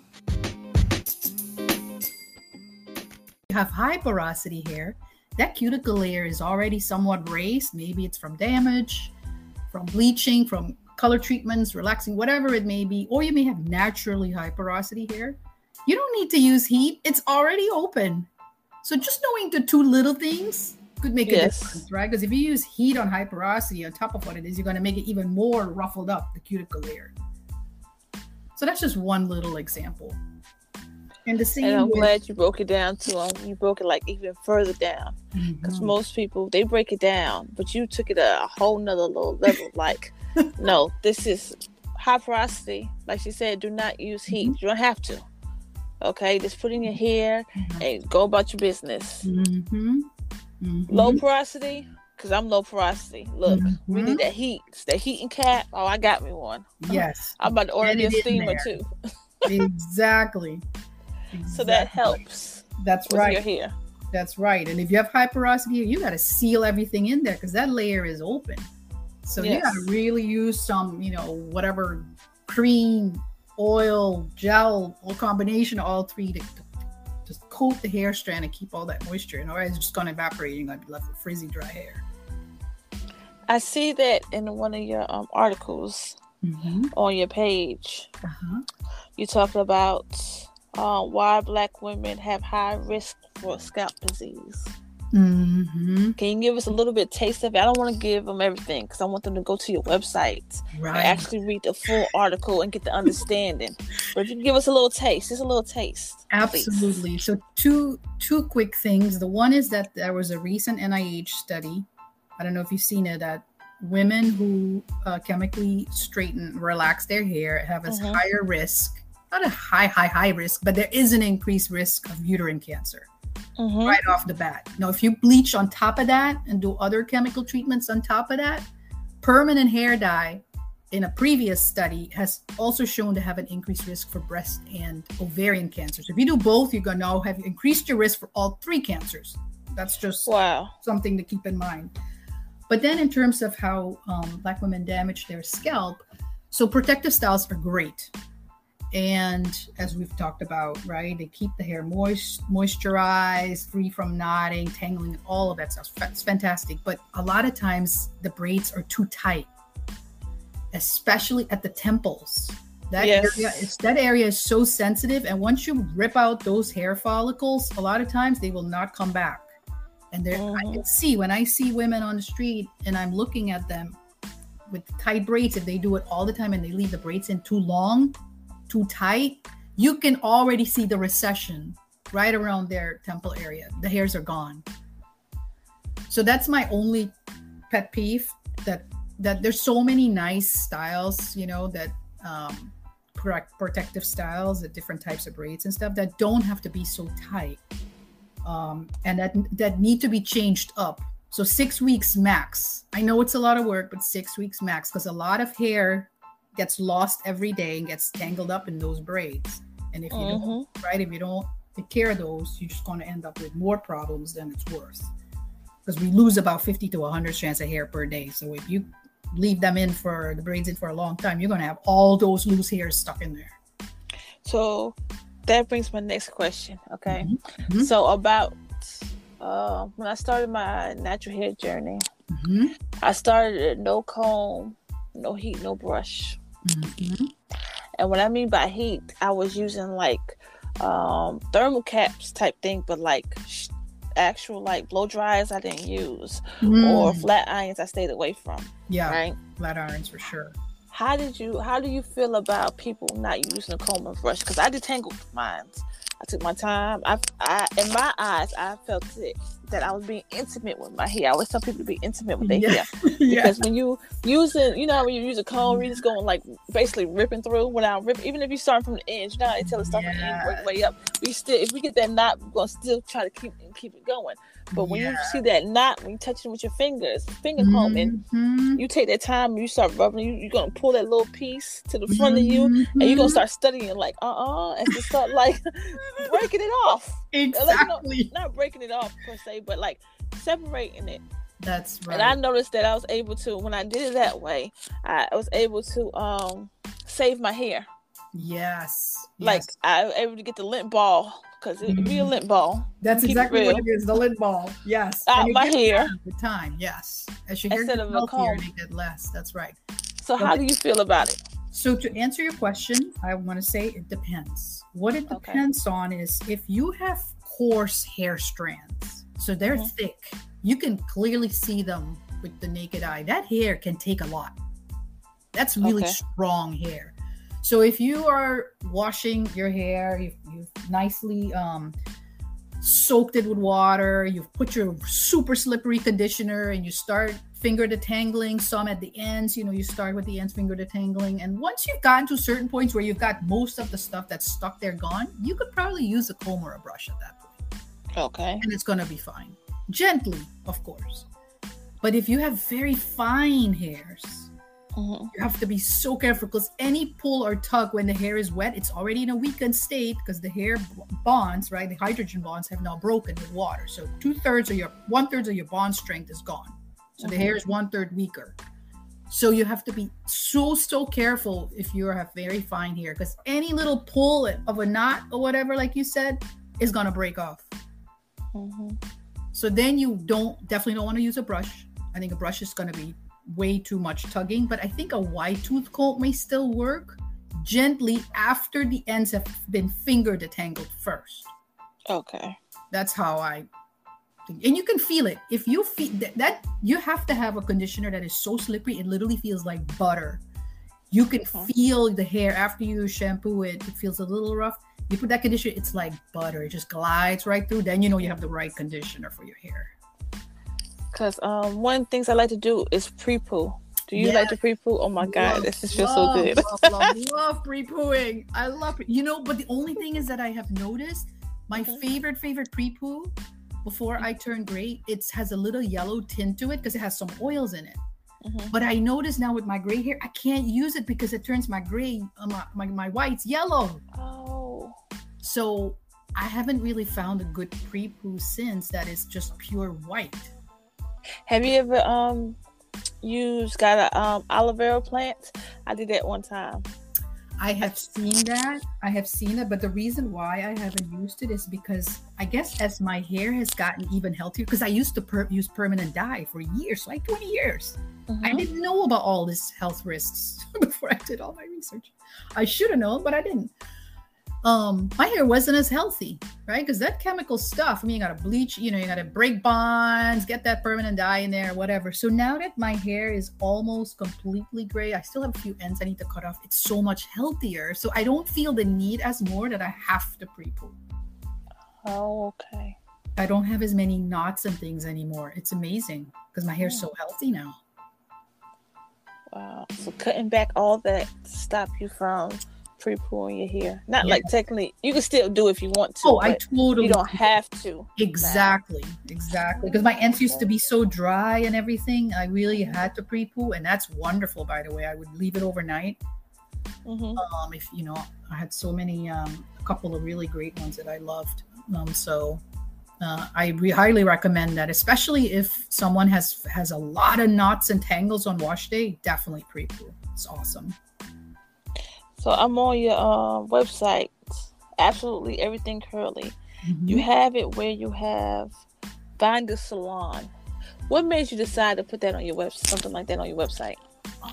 Speaker 3: You have high porosity hair, that cuticle layer is already somewhat raised. Maybe it's from damage, from bleaching, from color treatments, relaxing, whatever it may be, or you may have naturally high porosity hair. You don't need to use heat, it's already open. So just knowing the two little things could make a
Speaker 2: Yes.
Speaker 3: difference, right? Because if you use heat on high porosity on top of what it is, you're going to make it even more ruffled up, the cuticle layer. So that's just one little example. And the same
Speaker 2: And I'm
Speaker 3: with-
Speaker 2: glad you broke it down to um, you broke it like even further down because
Speaker 3: Mhm.
Speaker 2: most people they break it down, but you took it a whole nother little level. [laughs] Like, no, this is high porosity. Like she said, do not use heat.
Speaker 3: Mm-hmm.
Speaker 2: You don't have to. Okay, just put in your hair and go about your business.
Speaker 3: Mm-hmm.
Speaker 2: Low porosity, because I'm low porosity. Look, we
Speaker 3: Mhm.
Speaker 2: need that heat. It's that heat and cap. Oh, I got me one.
Speaker 3: Yes,
Speaker 2: I'm about to order me a steamer too.
Speaker 3: exactly. [laughs]
Speaker 2: So that helps
Speaker 3: That's right.
Speaker 2: your hair.
Speaker 3: That's right. And if you have high porosity, you got to seal everything in there because that layer is open. So you got to really use some, you know, whatever cream, oil, gel, or combination of all three to, to just coat the hair strand and keep all that moisture. And otherwise, it's just going to evaporate. You're going to be left with frizzy, dry hair.
Speaker 2: I see that in one of your um, articles
Speaker 3: Mm-hmm.
Speaker 2: on your page.
Speaker 3: Uh-huh.
Speaker 2: You talked about uh, why black women have high risk for scalp disease.
Speaker 3: Mm-hmm.
Speaker 2: Can you give us a little bit taste of it? I don't want to give them everything because I want them to go to your website and actually read the full article and get the understanding. but if you can give us a little taste, just a little taste. please.
Speaker 3: Absolutely. So two two quick things. The one is that there was a recent NIH study. I don't know if you've seen it that women who uh, chemically straighten, relax their hair have a
Speaker 2: Mhm.
Speaker 3: higher risk. Not a high, high, high risk, but there is an increased risk of uterine cancer
Speaker 2: Mhm.
Speaker 3: right off the bat. Now, if you bleach on top of that and do other chemical treatments on top of that, permanent hair dye in a previous study has also shown to have an increased risk for breast and ovarian cancers. If you do both, you're going to now have increased your risk for all three cancers. That's just
Speaker 2: Wow.
Speaker 3: something to keep in mind. But then, in terms of how um, Black women damage their scalp, so protective styles are great. And as we've talked about, right, they keep the hair moist, moisturized, free from knotting, tangling, all of that stuff. It's fantastic. But a lot of times the braids are too tight, especially at the temples. That
Speaker 2: Yes.
Speaker 3: area, it's, that area is so sensitive. And once you rip out those hair follicles, a lot of times they will not come back And there, I
Speaker 2: Mhm.
Speaker 3: can see when I see women on the street and I'm looking at them with tight braids, if they do it all the time and they leave the braids in too long, too tight, you can already see the recession right around their temple area. The hairs are gone. So that's my only pet peeve that that there's so many nice styles, you know, that um protect, protective styles, the different types of braids and stuff that don't have to be so tight. Um, and that that need to be changed up. So six weeks max. I know it's a lot of work, but six weeks max because a lot of hair gets lost every day and gets tangled up in those braids. And if you don't
Speaker 2: Mhm.
Speaker 3: right? If you don't take care of those, you're just going to end up with more problems than it's worth. Because we lose about 50 to 100 strands of hair per day. So if you leave them in for the braids in for a long time, you're going to have all those loose hairs stuck in there.
Speaker 2: So that brings my next question. Okay.
Speaker 3: Mhm.
Speaker 2: So about uh, when I started my natural hair journey,
Speaker 3: Mhm.
Speaker 2: I started no comb, no heat, no brush.
Speaker 3: Mhm.
Speaker 2: And what I mean by heat, I was using like um, thermal caps type thing, but like sh- actual like blow dryers I didn't use or
Speaker 3: Mm.
Speaker 2: flat irons I stayed away from.
Speaker 3: yeah,
Speaker 2: Right.
Speaker 3: flat irons for sure.
Speaker 2: How did you? How do you feel about people not using a comb and brush? Because I detangled mine. I took my time. I, I, in my eyes, I felt it that I was being intimate with my hair. I always tell people to be intimate with their
Speaker 3: Yeah.
Speaker 2: hair [laughs]
Speaker 3: yeah.
Speaker 2: because when you using, you know, when you use a comb, you're just going like basically ripping through without ripping. Even if you start from the end, you know, how they tell us start from the end, work way up. We still, if we get that knot, we're gonna still try to keep keep it going. But when you see that knot, when you touch it with your fingers, finger comb, and
Speaker 3: Mhm.
Speaker 2: you take that time, you start rubbing, you, you're gonna pull that little piece to the front of you, and you're
Speaker 3: Mhm.
Speaker 2: gonna start studying like uh-uh and just start like [laughs] breaking it off Like,
Speaker 3: exactly.
Speaker 2: not breaking it off per se but like separating it
Speaker 3: That's right.
Speaker 2: and i noticed that i was able to when i did it that way i was able to um save my hair
Speaker 3: yes.
Speaker 2: like
Speaker 3: yes.
Speaker 2: i was able to get the lint ball because it'd be a
Speaker 3: Mhm.
Speaker 2: lint ball
Speaker 3: that's
Speaker 2: keep it
Speaker 3: exactly what it is. The lint ball. Yes.
Speaker 2: out my hair
Speaker 3: with time. Yes. As your hair
Speaker 2: Instead
Speaker 3: gets
Speaker 2: of a comb.
Speaker 3: they get less. That's right.
Speaker 2: so how do you feel about it
Speaker 3: So to answer your question, I want to say it depends. What it
Speaker 2: Okay.
Speaker 3: depends on is if you have coarse hair strands, so they're
Speaker 2: Mhm.
Speaker 3: thick, you can clearly see them with the naked eye. That hair can take a lot. That's really
Speaker 2: Okay.
Speaker 3: strong hair. So if you are washing your hair, you've, you've nicely um, soaked it with water, you've put your super slippery conditioner, and you start finger detangling some at the ends. You know, you start with the ends finger detangling, and once you've gotten to certain points where you've got most of the stuff that's stuck there gone, you could probably use a comb or a brush at that point,
Speaker 2: okay
Speaker 3: and it's gonna be fine. Gently, of course. But if you have very fine hairs,
Speaker 2: Mhm.
Speaker 3: you have to be so careful because any pull or tug when the hair is wet, it's already in a weakened state because the hair bonds, right? The hydrogen bonds have now broken with water. So two thirds of your one third of your bond strength is gone. So the
Speaker 2: Mhm.
Speaker 3: hair is one third weaker. So you have to be so so careful if you have very fine hair because any little pull of a knot or whatever, like you said, is gonna break off.
Speaker 2: Mhm.
Speaker 3: So then you don't definitely don't want to use a brush. I think a brush is going to be way too much tugging, but I think a wide tooth comb may still work gently after the ends have been finger detangled first.
Speaker 2: okay
Speaker 3: That's how I think. And you can feel it. If you feel that, that you have to have a conditioner that is so slippery, it literally feels like butter. You can
Speaker 2: Okay.
Speaker 3: feel the hair after you shampoo it, it feels a little rough. You put that conditioner, it's like butter. It just glides right through. Then you know you have the right conditioner for your hair.
Speaker 2: Because um, one of the things I like to do is pre-poo. Do you like to pre-poo? Oh my god,
Speaker 3: Love,
Speaker 2: this just feels so good.
Speaker 3: love, love, love [laughs] pre-pooing. I love it. You know, but the only thing is that I have noticed my
Speaker 2: Mhm.
Speaker 3: favorite favorite pre-poo before I turn gray, it has a little yellow tint to it because it has some oils in it.
Speaker 2: Mhm.
Speaker 3: But I notice now with my gray hair, I can't use it because it turns my gray, uh, my, my my whites yellow.
Speaker 2: Oh,
Speaker 3: So I haven't really found a good pre-poo since that is just pure white.
Speaker 2: Have you ever um used got a um aloe vera plant? I did that one time.
Speaker 3: I have seen that. I have seen it, but the reason why I haven't used it is because I guess as my hair has gotten even healthier, because I used to per- use permanent dye for years, like 20 years. I
Speaker 2: Mhm.
Speaker 3: didn't know about all these health risks [laughs] before I did all my research. I should have known, but I didn't. Um, my hair wasn't as healthy, right? Because that chemical stuff, I mean, you got to bleach, you know, you got to break bonds, get that permanent dye in there, whatever. So now that my hair is almost completely gray, I still have a few ends I need to cut off. It's so much healthier. So I don't feel the need as more that I have to pre poo.
Speaker 2: Oh, okay.
Speaker 3: I don't have as many knots and things anymore. It's amazing because my hair's so healthy now.
Speaker 2: Wow. So cutting back all that stop you from pre pooing your hair. Not
Speaker 3: Yeah.
Speaker 2: like technically, you can still do if you want to.
Speaker 3: Oh, I totally
Speaker 2: you don't have to.
Speaker 3: Exactly, exactly. Because my ends used to be so dry and everything. I really had to pre poo, and that's wonderful, by the way. I would leave it overnight.
Speaker 2: hmm
Speaker 3: Um, if you know, I had so many, um, a couple of really great ones that I loved. Um, so uh, I re- highly recommend that, especially if someone has has a lot of knots and tangles on wash day. Definitely pre poo. It's awesome.
Speaker 2: So I'm on your uh, website. Absolutely everything curly.
Speaker 3: Mm-hmm.
Speaker 2: You have it where you have find a salon. What made you decide to put that on your website? Something like that on your website?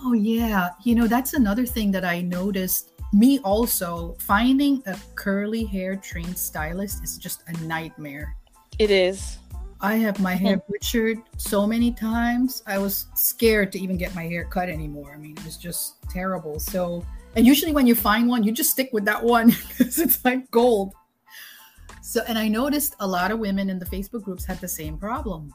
Speaker 3: Oh yeah, you know that's another thing that I noticed. Me also finding a curly hair trained stylist is just a nightmare.
Speaker 2: It is.
Speaker 3: I have my hair butchered so many times. I was scared to even get my hair cut anymore. I mean, it was just terrible. So, and usually when you find one, you just stick with that one [laughs] because it's like gold. So, and I noticed a lot of women in the Facebook groups had the same problem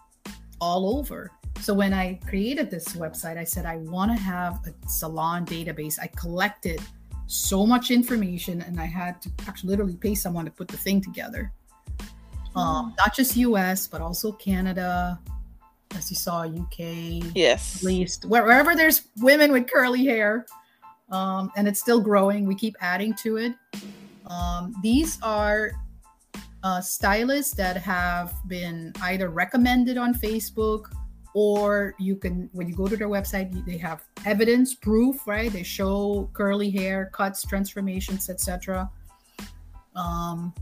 Speaker 3: all over. So when I created this website, I said I want to have a salon database. I collected so much information and I had to actually literally pay someone to put the thing together. Um, not just US, but also Canada, as you saw, UK,
Speaker 2: Yes.
Speaker 3: at least wherever there's women with curly hair um, and it's still growing we keep adding to it um, these are uh, stylists that have been either recommended on facebook or you can when you go to their website they have evidence proof right they show curly hair cuts transformations etc um,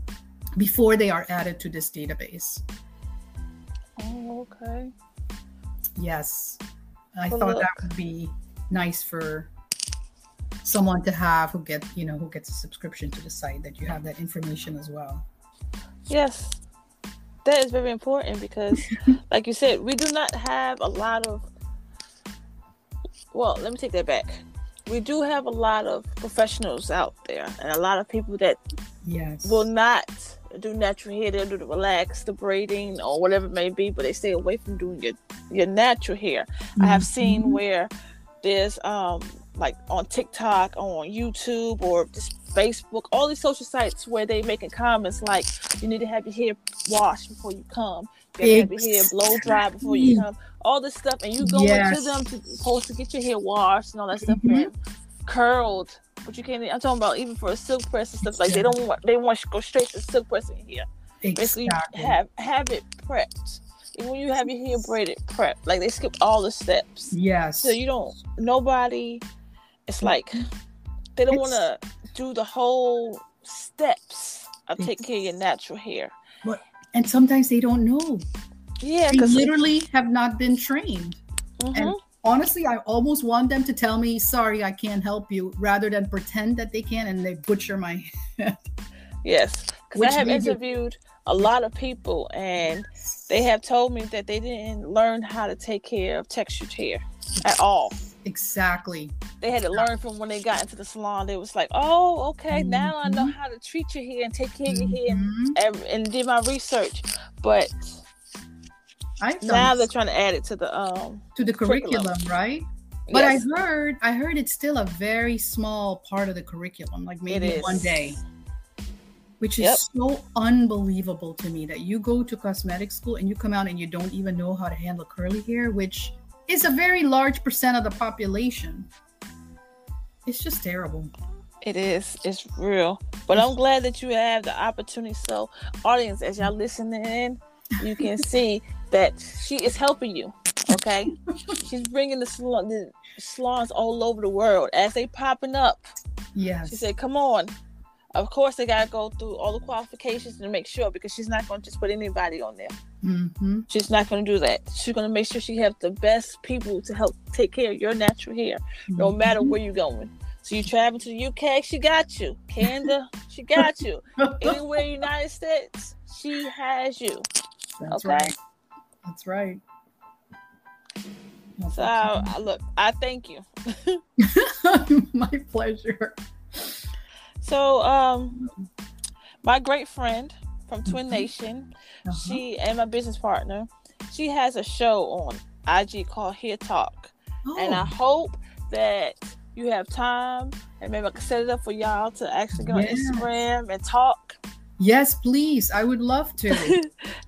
Speaker 3: before they are added to this database
Speaker 2: Oh, okay.
Speaker 3: Yes. I
Speaker 2: Well,
Speaker 3: thought
Speaker 2: look.
Speaker 3: that would be nice for someone to have who get, you know, who gets a subscription to the site that you have that information as well.
Speaker 2: Yes. That is very important because, [laughs] like you said, we do not have a lot of. Well, let me take that back. We do have a lot of professionals out there and a lot of people that
Speaker 3: Yes.
Speaker 2: will not do natural hair. They'll do the relax, the braiding, or whatever it may be, but they stay away from doing your your natural hair. I have seen
Speaker 3: Mhm.
Speaker 2: where there's um like on TikTok, on YouTube, or just Facebook, all these social sites where they making comments like you need to have your hair washed before you come, you have to have your hair blow dry before you come, all this stuff, and you go into
Speaker 3: Yes.
Speaker 2: them to supposed to get your hair washed and all that stuff
Speaker 3: Mhm.
Speaker 2: and curled. But you can't. I'm talking about even for a silk press and stuff like they don't want. They want you to go straight to silk pressing here. Basically,
Speaker 3: Exactly.
Speaker 2: have have it prepped. Even when you have your hair braided, prep. Like they skip all the steps.
Speaker 3: Yes.
Speaker 2: So you don't. Nobody. It's like they don't want to do the whole steps of taking care of your natural hair.
Speaker 3: and sometimes they don't know.
Speaker 2: Yeah,
Speaker 3: They
Speaker 2: because
Speaker 3: literally have not been trained. And mm-hmm. honestly, I almost want them to tell me, sorry, I can't help you, rather than pretend that they can and they butcher my [laughs]
Speaker 2: yes, because I have interviewed a lot of people, and they have told me that they didn't learn how to take care of textured hair at all.
Speaker 3: Exactly.
Speaker 2: they had to learn from when they got into the salon. They was like, "Oh, okay, now I know how to treat your hair and take care of your hair,"
Speaker 3: Mhm.
Speaker 2: and, and did my research. But now they're trying to add it to the um.
Speaker 3: to the
Speaker 2: curriculum.
Speaker 3: curriculum, right? But
Speaker 2: yes,
Speaker 3: I heard, I heard it's still a very small part of the curriculum, like maybe one day, which is
Speaker 2: Yep.
Speaker 3: so unbelievable to me that you go to cosmetic school and you come out and you don't even know how to handle curly hair, which is a very large percent of the population. It's just terrible.
Speaker 2: it is. It's real. But I'm glad that you have the opportunity. So, audience, as y'all listening in, you can [laughs] see that she is helping you. Okay, she's bringing the salon, the salons all over the world as they popping up.
Speaker 3: Yes.
Speaker 2: She said, "Come on." Of course, they gotta go through all the qualifications to make sure because she's not gonna just put anybody on there.
Speaker 3: Hmm
Speaker 2: She's not gonna do that. She's gonna make sure she has the best people to help take care of your natural hair, no matter where you're going. So you travel to the UK, she got you. Canada, she got you. [laughs] Anywhere in the United States, she has you.
Speaker 3: That's
Speaker 2: okay.
Speaker 3: right. That's right. That's
Speaker 2: So I, look, I thank you. [laughs]
Speaker 3: my pleasure.
Speaker 2: So um my great friend from Twin
Speaker 3: Mhm.
Speaker 2: Nation,
Speaker 3: Uh-huh.
Speaker 2: she and my business partner, she has a show on IG called Here Talk. And I
Speaker 3: Oh,
Speaker 2: hope that you have time and maybe I can set it up for y'all to actually go on Instagram and talk.
Speaker 3: yes, please. [laughs] I would love to.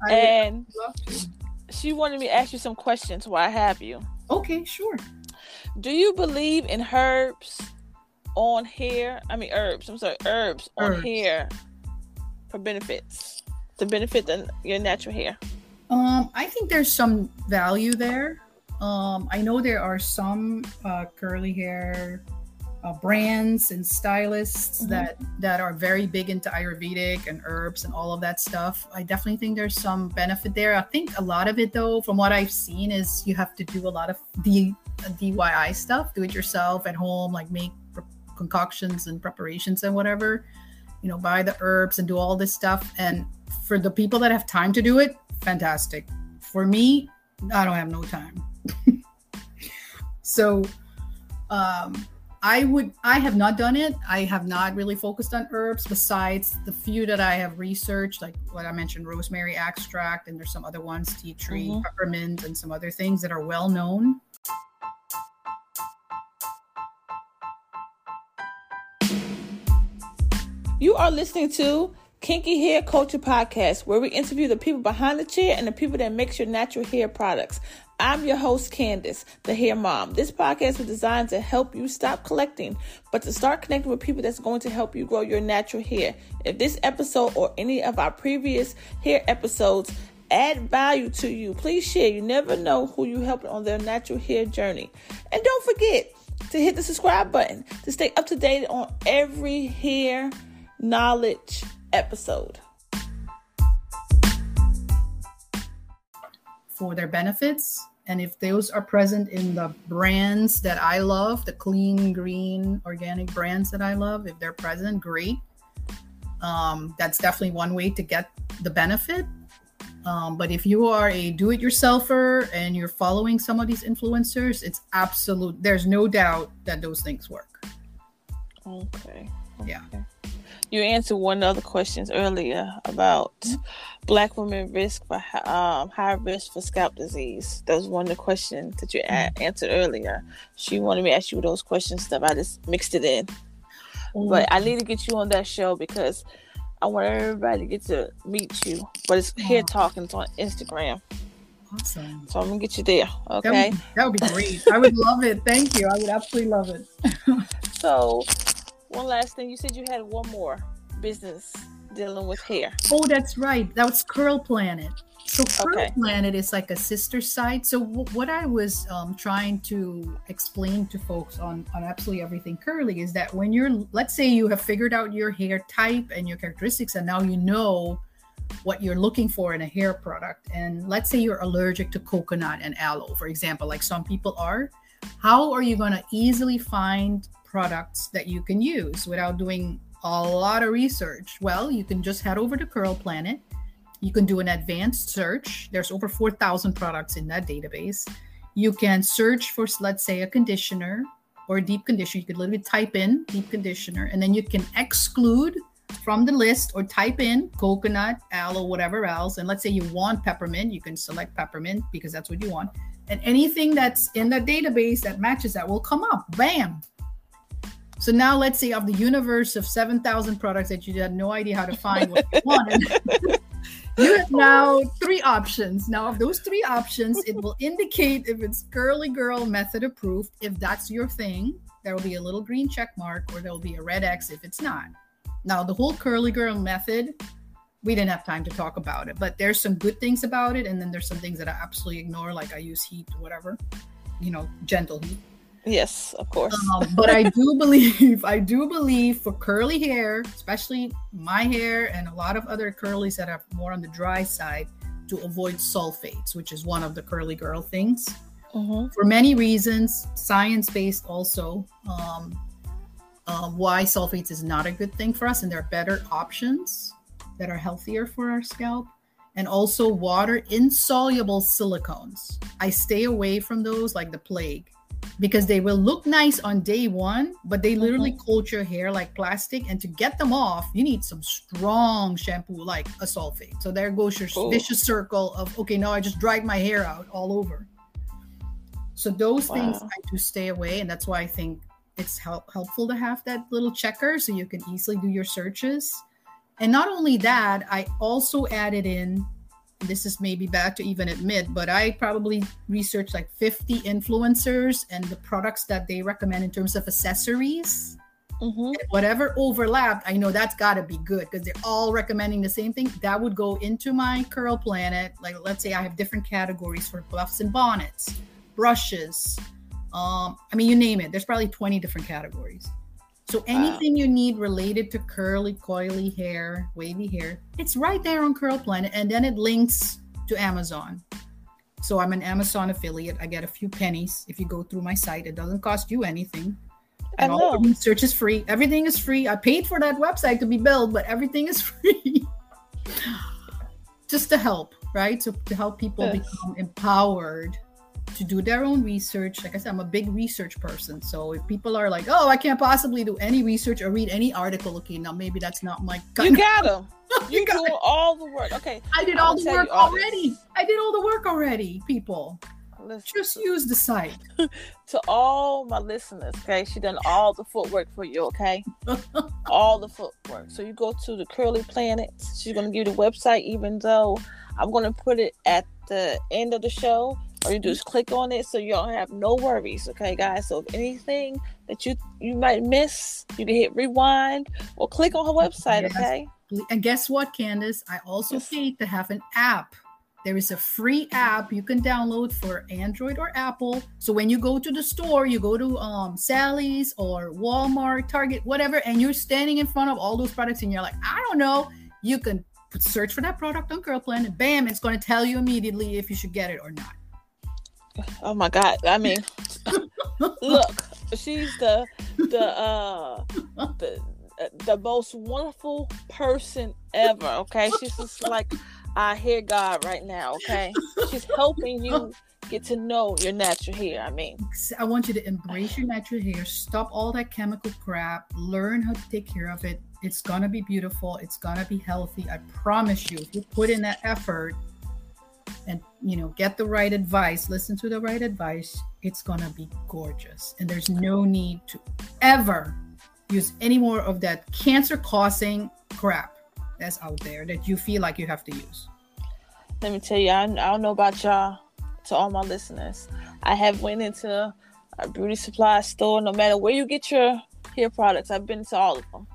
Speaker 2: And
Speaker 3: love to.
Speaker 2: she wanted me to ask you some questions while I have you.
Speaker 3: Okay, sure.
Speaker 2: Do you believe in herbs on hair? I mean herbs. I'm sorry, herbs on
Speaker 3: Herbs.
Speaker 2: hair for benefits to benefit the, your natural hair.
Speaker 3: Um, I think there's some value there. Um, I know there are some uh, curly hair uh, brands and stylists
Speaker 2: Mhm.
Speaker 3: that that are very big into Ayurvedic and herbs and all of that stuff. I definitely think there's some benefit there. I think a lot of it, though, from what I've seen, is you have to do a lot of D, DIY stuff, do it yourself at home, like make concoctions and preparations and whatever. You know, buy the herbs and do all this stuff. And for the people that have time to do it, fantastic. For me, I don't have no time. [laughs] so um I would I have not done it. I have not really focused on herbs besides the few that I have researched, like what I mentioned, rosemary extract, and there's some other ones, tea tree,
Speaker 2: Mhm.
Speaker 3: peppermint, and some other things that are well known.
Speaker 2: You are listening to Kinky Hair Culture Podcast, where we interview the people behind the chair and the people that makes your natural hair products. I'm your host, Candace, the hair mom. This podcast was designed to help you stop collecting, but to start connecting with people that's going to help you grow your natural hair. If this episode or any of our previous hair episodes add value to you, please share. You never know who you helped on their natural hair journey. And don't forget to hit the subscribe button to stay up to date on every hair knowledge episode.
Speaker 3: for their benefits. And if those are present in the brands that I love, the clean, green, organic brands that I love, if they're present, great. Um, that's definitely one way to get the benefit. Um, but if you are a do it yourselfer and you're following some of these influencers, it's absolute, there's no doubt that those things work.
Speaker 2: Okay.
Speaker 3: Yeah.
Speaker 2: You answered one of the questions earlier about black women risk for um, high risk for scalp disease. That was one of the questions that you a- answered earlier. She wanted me to ask you those questions stuff. I just mixed it in, but I need to get you on that show because I want everybody to get to meet you. But it's here
Speaker 3: Aw.
Speaker 2: talking. It's on Instagram,
Speaker 3: awesome.
Speaker 2: so I'm gonna get you there.
Speaker 3: That
Speaker 2: Okay.
Speaker 3: would, that would be great. I would love it. Thank you. I would absolutely love it. [laughs]
Speaker 2: So, one last thing. You said you had one more business dealing with hair.
Speaker 3: Oh, that's right. That was Curl Planet. So Curl
Speaker 2: Okay.
Speaker 3: Planet is like a sister site. So w- what I was um, trying to explain to folks on on absolutely everything curly is that when you're, let's say you have figured out your hair type and your characteristics, and now you know what you're looking for in a hair product. And let's say you're allergic to coconut and aloe, for example, like some people are. How are you going to easily find products that you can use without doing a lot of research? Well, you can just head over to Curl Planet. You can do an advanced search. There's over 4,000 products in that database. You can search for, let's say, a conditioner or a deep conditioner. You could literally type in deep conditioner and then you can exclude from the list or type in coconut, aloe, whatever else. And let's say you want peppermint, you can select peppermint because that's what you want. And anything that's in that database that matches that will come up. Bam. So now let's say of the universe of 7,000 products that you had no idea how to find what you wanted. [laughs] you have now three options. Now, of those three options, it will indicate if it's curly girl method approved. If that's your thing, there will be a little green check mark or there will be a red X if it's not. Now, the whole curly girl method, we didn't have time to talk about it, but there's some good things about it. And then there's some things that I absolutely ignore, like I use heat, whatever, you know, gentle heat.
Speaker 2: Yes, of course.
Speaker 3: Um, but I do [laughs] believe, I do believe for curly hair, especially my hair and a lot of other curlies that are more on the dry side, to avoid sulfates, which is one of the curly girl things
Speaker 2: hmm
Speaker 3: for many reasons, science based also. Um, um, why sulfates is not a good thing for us, and there are better options that are healthier for our scalp. And also water insoluble silicones. I stay away from those like the plague because they will look nice on day one, but they literally
Speaker 2: Mhm.
Speaker 3: coat your hair like plastic. And to get them off, you need some strong shampoo like a sulfate. So there goes your vicious circle of okay, now I just dried my hair out all over. So those things
Speaker 2: Wow.
Speaker 3: I do stay away, and that's why I think it's help, helpful to have that little checker so you can easily do your searches. And not only that, I also added in this is maybe bad to even admit, but I probably researched like 50 influencers and the products that they recommend in terms of accessories.
Speaker 2: Mm-hmm.
Speaker 3: Whatever overlapped, I know that's got to be good because they're all recommending the same thing. That would go into my curl planet. Like, let's say I have different categories for buffs and bonnets, brushes. Um, I mean, you name it. There's probably 20 different categories. So anything you need related to curly, coily hair, wavy hair, it's right there on Curl Planet, and then it links to Amazon. So I'm an Amazon affiliate. I get a few pennies if you go through my site. It doesn't cost you anything. And all the research is free. Everything is free. I paid for that website to be built, but everything is [laughs] free. Just to help, right? So to help people
Speaker 2: Yes.
Speaker 3: become empowered to do their own research. Like I said, I'm a big research person. So if people are like, "Oh, I can't possibly do any research or read any article," okay, now maybe that's not my.
Speaker 2: You got them. [laughs]
Speaker 3: Oh you
Speaker 2: You
Speaker 3: got
Speaker 2: doing all the work. Okay,
Speaker 3: I did all the work
Speaker 2: all this.
Speaker 3: already. I did all the work already, people.
Speaker 2: listen.
Speaker 3: Just use the site. [laughs]
Speaker 2: to all my listeners, okay? She done all the footwork for you, okay? [laughs] all the footwork. So you go to the Curly Planet. She's gonna give you the website, even though I'm gonna put it at the end of the show. All you do is click on it, so you don't have no worries, okay, guys? So if anything that you you might miss, you can hit rewind or click on her website,
Speaker 3: Yes.
Speaker 2: okay?
Speaker 3: And guess what, Candace? I also
Speaker 2: Yes.
Speaker 3: paid to have an app. There is a free app you can download for Android or Apple. So when you go to the store, you go to um, Sally's or Walmart, Target, whatever, and you're standing in front of all those products and you're like, I don't know, you can search for that product on Curl Planet. Bam, it's going to tell you immediately if you should get it or not.
Speaker 2: Oh my god! I mean, [laughs] look, she's the the uh the the most wonderful person ever. Okay, she's just like I hear God right now. Okay, she's helping you get to know your natural hair. I mean,
Speaker 3: I want you to embrace your natural hair, stop all that chemical crap, learn how to take care of it. It's gonna be beautiful, it's gonna be healthy. I promise you, if you put in that effort and you know, get the right advice, listen to the right advice, it's gonna be gorgeous. And there's no need to ever use any more of that cancer causing crap that's out there that you feel like you have to use.
Speaker 2: let me tell you, I, I don't know about y'all. To all my listeners, I have went into a beauty supply store. No matter where you get your hair products, I've been to all of them.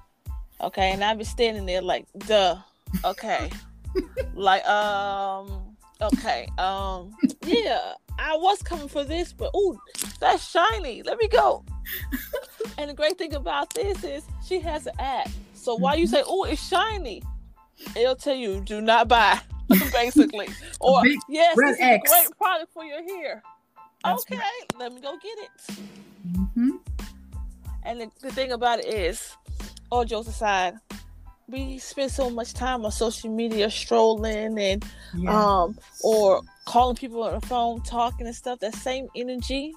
Speaker 2: Okay, and I've been standing there like, duh. Okay, [laughs] like um, okay, um, yeah, I was coming for this, but oh, that's shiny. Let me go. [laughs] and the great thing about this is she has an app. So while you say, "Oh, it's shiny," it'll tell you, "Do not buy," [laughs] basically. Or yes,
Speaker 3: red
Speaker 2: this is a great product for your hair.
Speaker 3: That's
Speaker 2: okay, let me go get it.
Speaker 3: hmm
Speaker 2: And the, the thing about it is, all jokes aside, we spend so much time on social media strolling and
Speaker 3: Yeah.
Speaker 2: um or calling people on the phone, talking and stuff. That same energy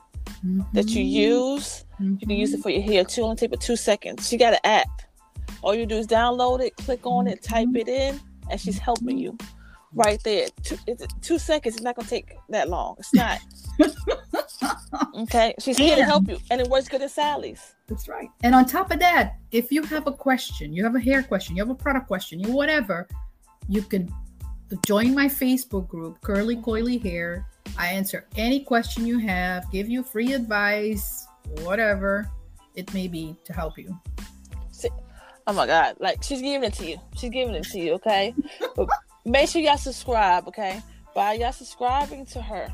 Speaker 2: that you
Speaker 3: Mhm.
Speaker 2: use, you can use it for your hair too. Only take but two seconds. She got an app. All you do is download it, click on it, type
Speaker 3: Mhm.
Speaker 2: it in, and she's helping you right there. Two, it's, two seconds. It's not gonna take that long. It's not. [laughs] okay, she's here to help you, and it works good at Sally's.
Speaker 3: That's right. And on top of that, if you have a question, you have a hair question, you have a product question, you whatever, you can join my Facebook group, Curly Coily Hair. I answer any question you have, give you free advice, whatever it may be to help you.
Speaker 2: Oh my God! Like she's giving it to you. She's giving it to you. Okay, [laughs] make sure y'all subscribe. Okay, by y'all subscribing to her,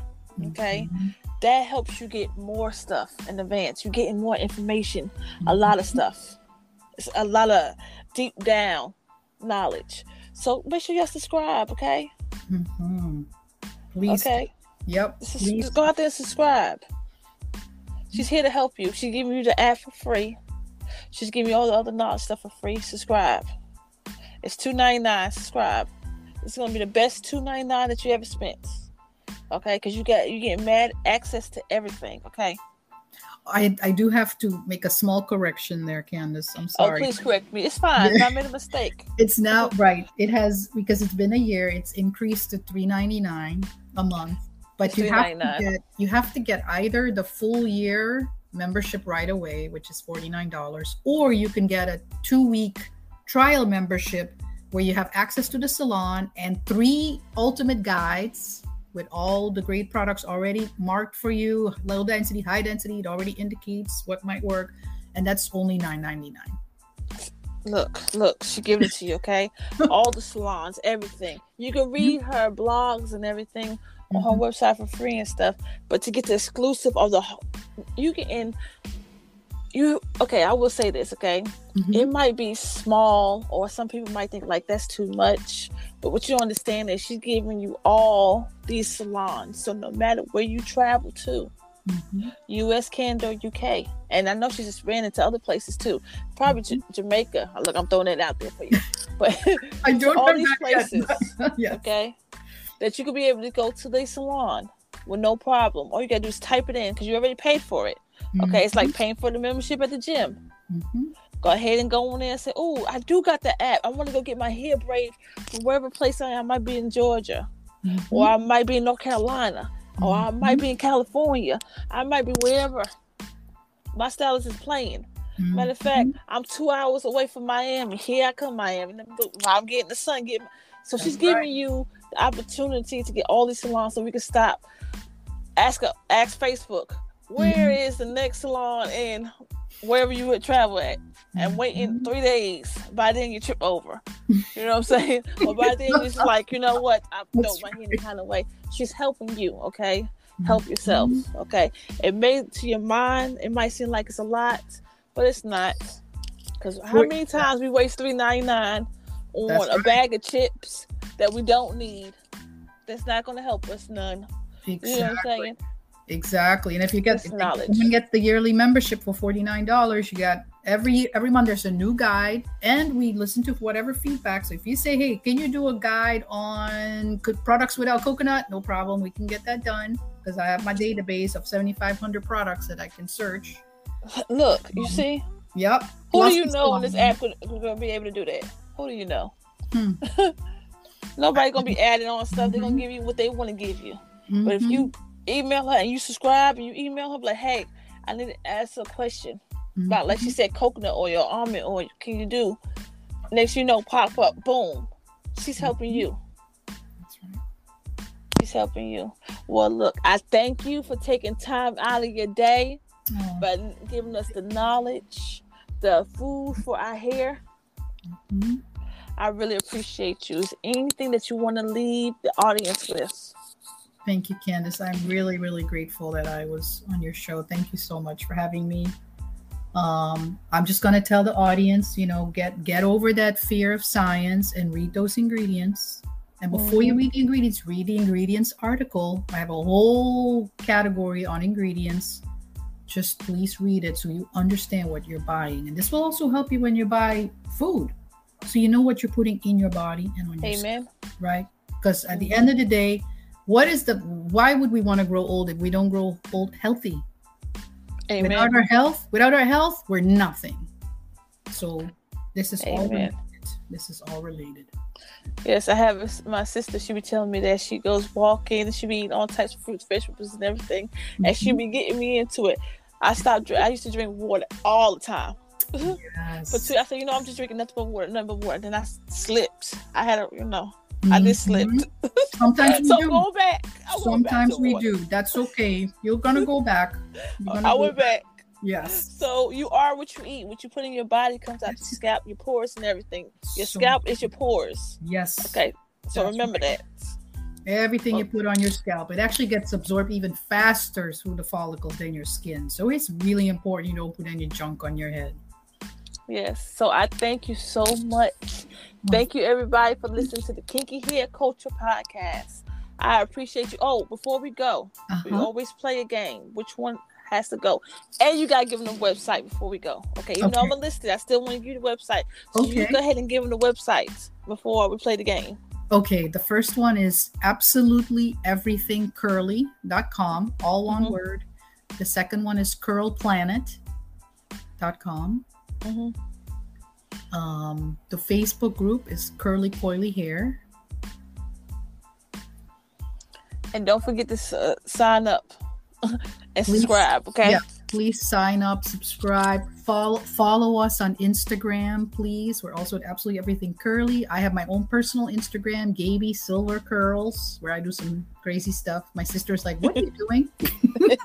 Speaker 2: okay,
Speaker 3: Mhm.
Speaker 2: That helps you get more stuff in advance. You're getting more information, a lot of stuff. It's a lot of deep down knowledge. So make sure y'all subscribe. Okay,
Speaker 3: Mhm. Please.
Speaker 2: okay.
Speaker 3: Yep. Please.
Speaker 2: just go out there and subscribe. She's here to help you. She's giving you the app for free. She's giving you all the other knowledge stuff for free. Subscribe. It's two ninety nine. Subscribe. It's gonna be the best two ninety nine that you ever spent. Okay, because you get you get mad access to everything. Okay.
Speaker 3: I I do have to make a small correction there, Candace. I'm
Speaker 2: oh,
Speaker 3: sorry.
Speaker 2: Oh, please correct me. It's fine. I made a mistake. [laughs]
Speaker 3: It's now right. It has because it's been a year. It's increased to three ninety nine a month. But you have to get you have to get either the full year membership right away, which is forty nine dollars, or you can get a two week trial membership where you have access to the salon and three ultimate guides with all the great products already marked for you, low density, high density. It already indicates what might work, and that's only nine ninety nine.
Speaker 2: Look, look, she giving it to you, okay? [laughs] All the salons, everything. You can mm-hmm. read her blogs and everything on her mm-hmm. website for free and stuff. But to get the exclusive of the, you can in, you okay? I will say this, okay?
Speaker 3: Mhm.
Speaker 2: It might be small, or some people might think like that's too much. But what you understand is she's giving you all these salons, so no matter where you travel to,
Speaker 3: Mhm.
Speaker 2: U.S., Canada, UK. And I know she just ran into other places too. Probably J- Jamaica. Look, I'm throwing it out there for you. But [laughs]
Speaker 3: I [laughs] don't
Speaker 2: all
Speaker 3: have
Speaker 2: these
Speaker 3: that
Speaker 2: places, [laughs] okay, that you could be able to go to the salon with no problem. All you gotta do is type it in because you already paid for it. Okay, it's like paying for the membership at the gym.
Speaker 3: Mhm.
Speaker 2: Go ahead and go on there and say, "Oh, I do got the app. I want to go get my hair braid from wherever place I am. I might be in Georgia,
Speaker 3: Mhm.
Speaker 2: or I might be in North Carolina, or I might be in California. I might be wherever my stylist is playing. Matter of fact, I'm two hours away from Miami. Here I come, Miami. Let me go- I'm getting the sun. Getting so she's
Speaker 3: That's
Speaker 2: giving
Speaker 3: right.
Speaker 2: you the opportunity to get all these salons, so we can stop. Ask ask Facebook, where is the next salon in wherever you would travel at, and wait in three days. By then you trip over. You know what I'm saying? [laughs] But by then you're like, you know what? I throw my hand
Speaker 3: right.
Speaker 2: kind of way. She's helping you. Okay, help yourself. Okay, it may to your mind it might seem like it's a lot, but it's not. Because how many times we waste three ninety nine on a bag of chips that we don't need? That's not going to help us none. You know what I'm
Speaker 3: Exactly.
Speaker 2: saying?
Speaker 3: Exactly. And if you get if someone gets the yearly membership for forty nine dollars, you got every every month there's a new guide, and we listen to whatever feedback. So if you say, "Hey, can you do a guide on products without coconut?" No problem, we can get that done because I have my database of seventy five hundred products that I can search. [laughs]
Speaker 2: Look, you
Speaker 3: Mhm.
Speaker 2: see,
Speaker 3: Yep.
Speaker 2: who
Speaker 3: Plus
Speaker 2: do you know on this app going to be able to do that? Who do you know?
Speaker 3: Hmm. [laughs]
Speaker 2: Nobody going to be adding on stuff. They're going to give you what they want to give you. But if you mm-hmm. email her and you subscribe and you email her like, hey, I need to ask a question about, like
Speaker 3: Mm-hmm.
Speaker 2: she said, coconut oil, almond oil. Can you do? Next, you know, pop up, boom. She's mm-hmm. helping you.
Speaker 3: That's right.
Speaker 2: She's helping you. Well, look, I thank you for taking time out of your day,
Speaker 3: Oh,
Speaker 2: but giving us the knowledge, the food for our hair.
Speaker 3: Mm-hmm.
Speaker 2: I really appreciate you. Is there anything that you want to leave the audience with?
Speaker 3: Thank you, Candace. I'm really, really grateful that I was on your show. Thank you so much for having me. Um, I'm just gonna tell the audience, you know, get get over that fear of science and read those ingredients. And before you
Speaker 2: Mhm.
Speaker 3: read the ingredients, read the ingredients article. I have a whole category on ingredients. Just please read it so you understand what you're buying. And this will also help you when you buy food. So you know what you're putting in your body and on your skin right? Because at the end of the day, what is the why would we want to grow old if we don't grow old healthy?
Speaker 2: Amen.
Speaker 3: Without our health, without our health, we're nothing. So this is all related. This is all related.
Speaker 2: Yes, I have my sister. She be telling me that she goes walking she be eating all types of fruits, vegetables, and everything, and she
Speaker 3: Mhm.
Speaker 2: be getting me into it. I stopped. I used to drink water all the time, [laughs]
Speaker 3: Yes.
Speaker 2: but two, I said, you know, I'm just drinking nothing but water, nothing but water. Then I slipped. I had a, you know, I just
Speaker 3: Mhm.
Speaker 2: slipped.
Speaker 3: Sometimes [laughs] we
Speaker 2: so
Speaker 3: do.
Speaker 2: going back. I'm back
Speaker 3: Sometimes we do. That's okay. You're gonna go back. Gonna
Speaker 2: I went back.
Speaker 3: Yes.
Speaker 2: So you are what you eat. What you put in your body comes out your scalp, your pores, and everything. Your
Speaker 3: So-
Speaker 2: scalp is your pores.
Speaker 3: Yes.
Speaker 2: Okay, so
Speaker 3: That's
Speaker 2: remember that.
Speaker 3: Everything you put on your scalp, it actually gets absorbed even faster through the follicles than your skin. So it's really important you don't put any junk on your head.
Speaker 2: Yes. So I thank you so much. Thank you everybody for listening to the Kinky Hair Culture Podcast. I appreciate you. Oh, before we go, we
Speaker 3: Uh-huh.
Speaker 2: always play a game. Which one has to go. And you gotta give them the website before we go. Okay, even though I'm
Speaker 3: Okay.
Speaker 2: a listed, I still want to give you the website. So you go ahead and give them the website before we play the game.
Speaker 3: Okay, the first one is absolutely everything curly.com, all one
Speaker 2: Mhm.
Speaker 3: word. The second one is curlplanet.com.
Speaker 2: hmm
Speaker 3: Um, the Facebook group is Curly Coily Hair.
Speaker 2: And don't forget to uh, sign up [laughs] and
Speaker 3: Please.
Speaker 2: subscribe. Okay.
Speaker 3: Yeah. Please sign up, subscribe, follow follow us on Instagram, please. We're also at Absolutely Everything Curly. I have my own personal Instagram, Gaby Silver Curls, where I do some crazy stuff. My sister's like, "What are you doing?" [laughs]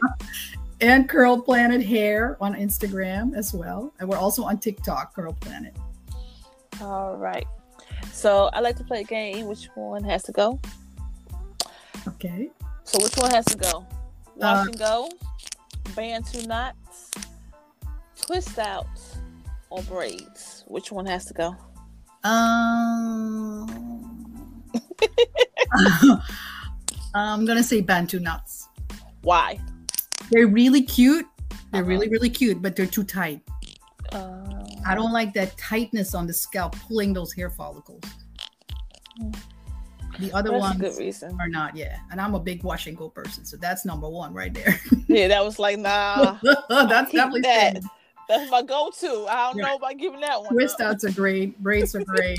Speaker 3: [laughs] and Curl Planet Hair on Instagram as well, and we're also on TikTok, Curl Planet.
Speaker 2: All right. So I like to play a game. Which one has to go?
Speaker 3: Okay.
Speaker 2: So which one has to go? Wash
Speaker 3: Uh,
Speaker 2: and go, bantu knots, twist outs, or braids? Which one has to go?
Speaker 3: Um, [laughs] [laughs] I'm gonna say Bantu knots.
Speaker 2: Why?
Speaker 3: They're really cute. They're
Speaker 2: Uh-huh.
Speaker 3: really, really cute, but they're too tight.
Speaker 2: Uh,
Speaker 3: I don't like that tightness on the scalp pulling those hair follicles. The other
Speaker 2: That's
Speaker 3: ones
Speaker 2: good reason.
Speaker 3: are not, yeah. And I'm a big wash and go person, so that's number one right there. [laughs]
Speaker 2: Yeah, that was like nah. [laughs]
Speaker 3: that's definitely
Speaker 2: that.
Speaker 3: that.
Speaker 2: That's my go-to. I don't
Speaker 3: Yeah.
Speaker 2: know about giving that one.
Speaker 3: Twist outs are great, braids are great.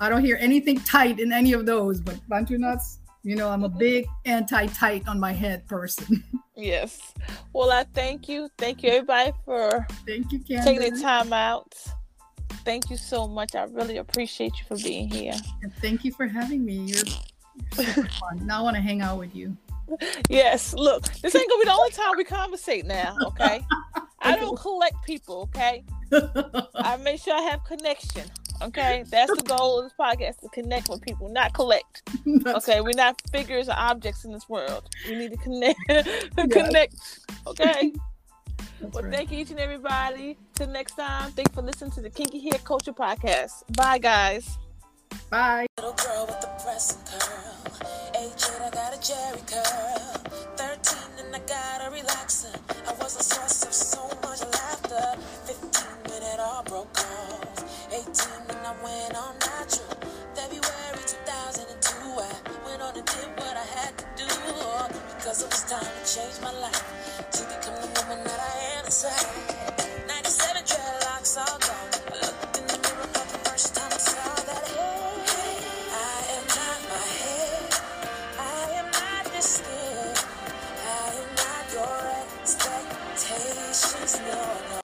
Speaker 3: I don't hear anything tight in any of those, but Bantu knots, you know, I'm a big anti-tight on my head person. [laughs]
Speaker 2: Yes. Well, I thank you. Thank you, everybody, for
Speaker 3: Thank you, Candace.
Speaker 2: taking the time out. Thank you so much. I really appreciate you for being here.
Speaker 3: And thank you for having me. You're, you're super [laughs] fun. Now I want to hang out with you.
Speaker 2: Yes, look, this ain't gonna be the only time we conversate now, okay? [laughs] I don't collect people, okay? [laughs] I make sure I have connection, okay? That's the goal of this podcast to connect with people, not collect. [laughs]
Speaker 3: That's-
Speaker 2: Okay, we're not figures or objects in this world. We need to connect [laughs] connect. Okay. [laughs]
Speaker 3: that's
Speaker 2: Well
Speaker 3: right.
Speaker 2: thank you each and everybody. Till next time. Thank you for listening to the Kinky Hair Culture Podcast. Bye guys.
Speaker 3: Bye.
Speaker 1: Little girl with the press and curl. Age eight, I got a Jheri curl. Thirteen and I got a relaxer. I was a source of so much laughter. Fifteen when it all broke off. I went on natural. February 2002, I went on and did what I had to do. Because it was time to change my life to become the woman that I am inside. 97 dreadlocks all gone. I looked in the mirror for the first time and saw that, I am not my. I am not. I am not your expectations. No, no.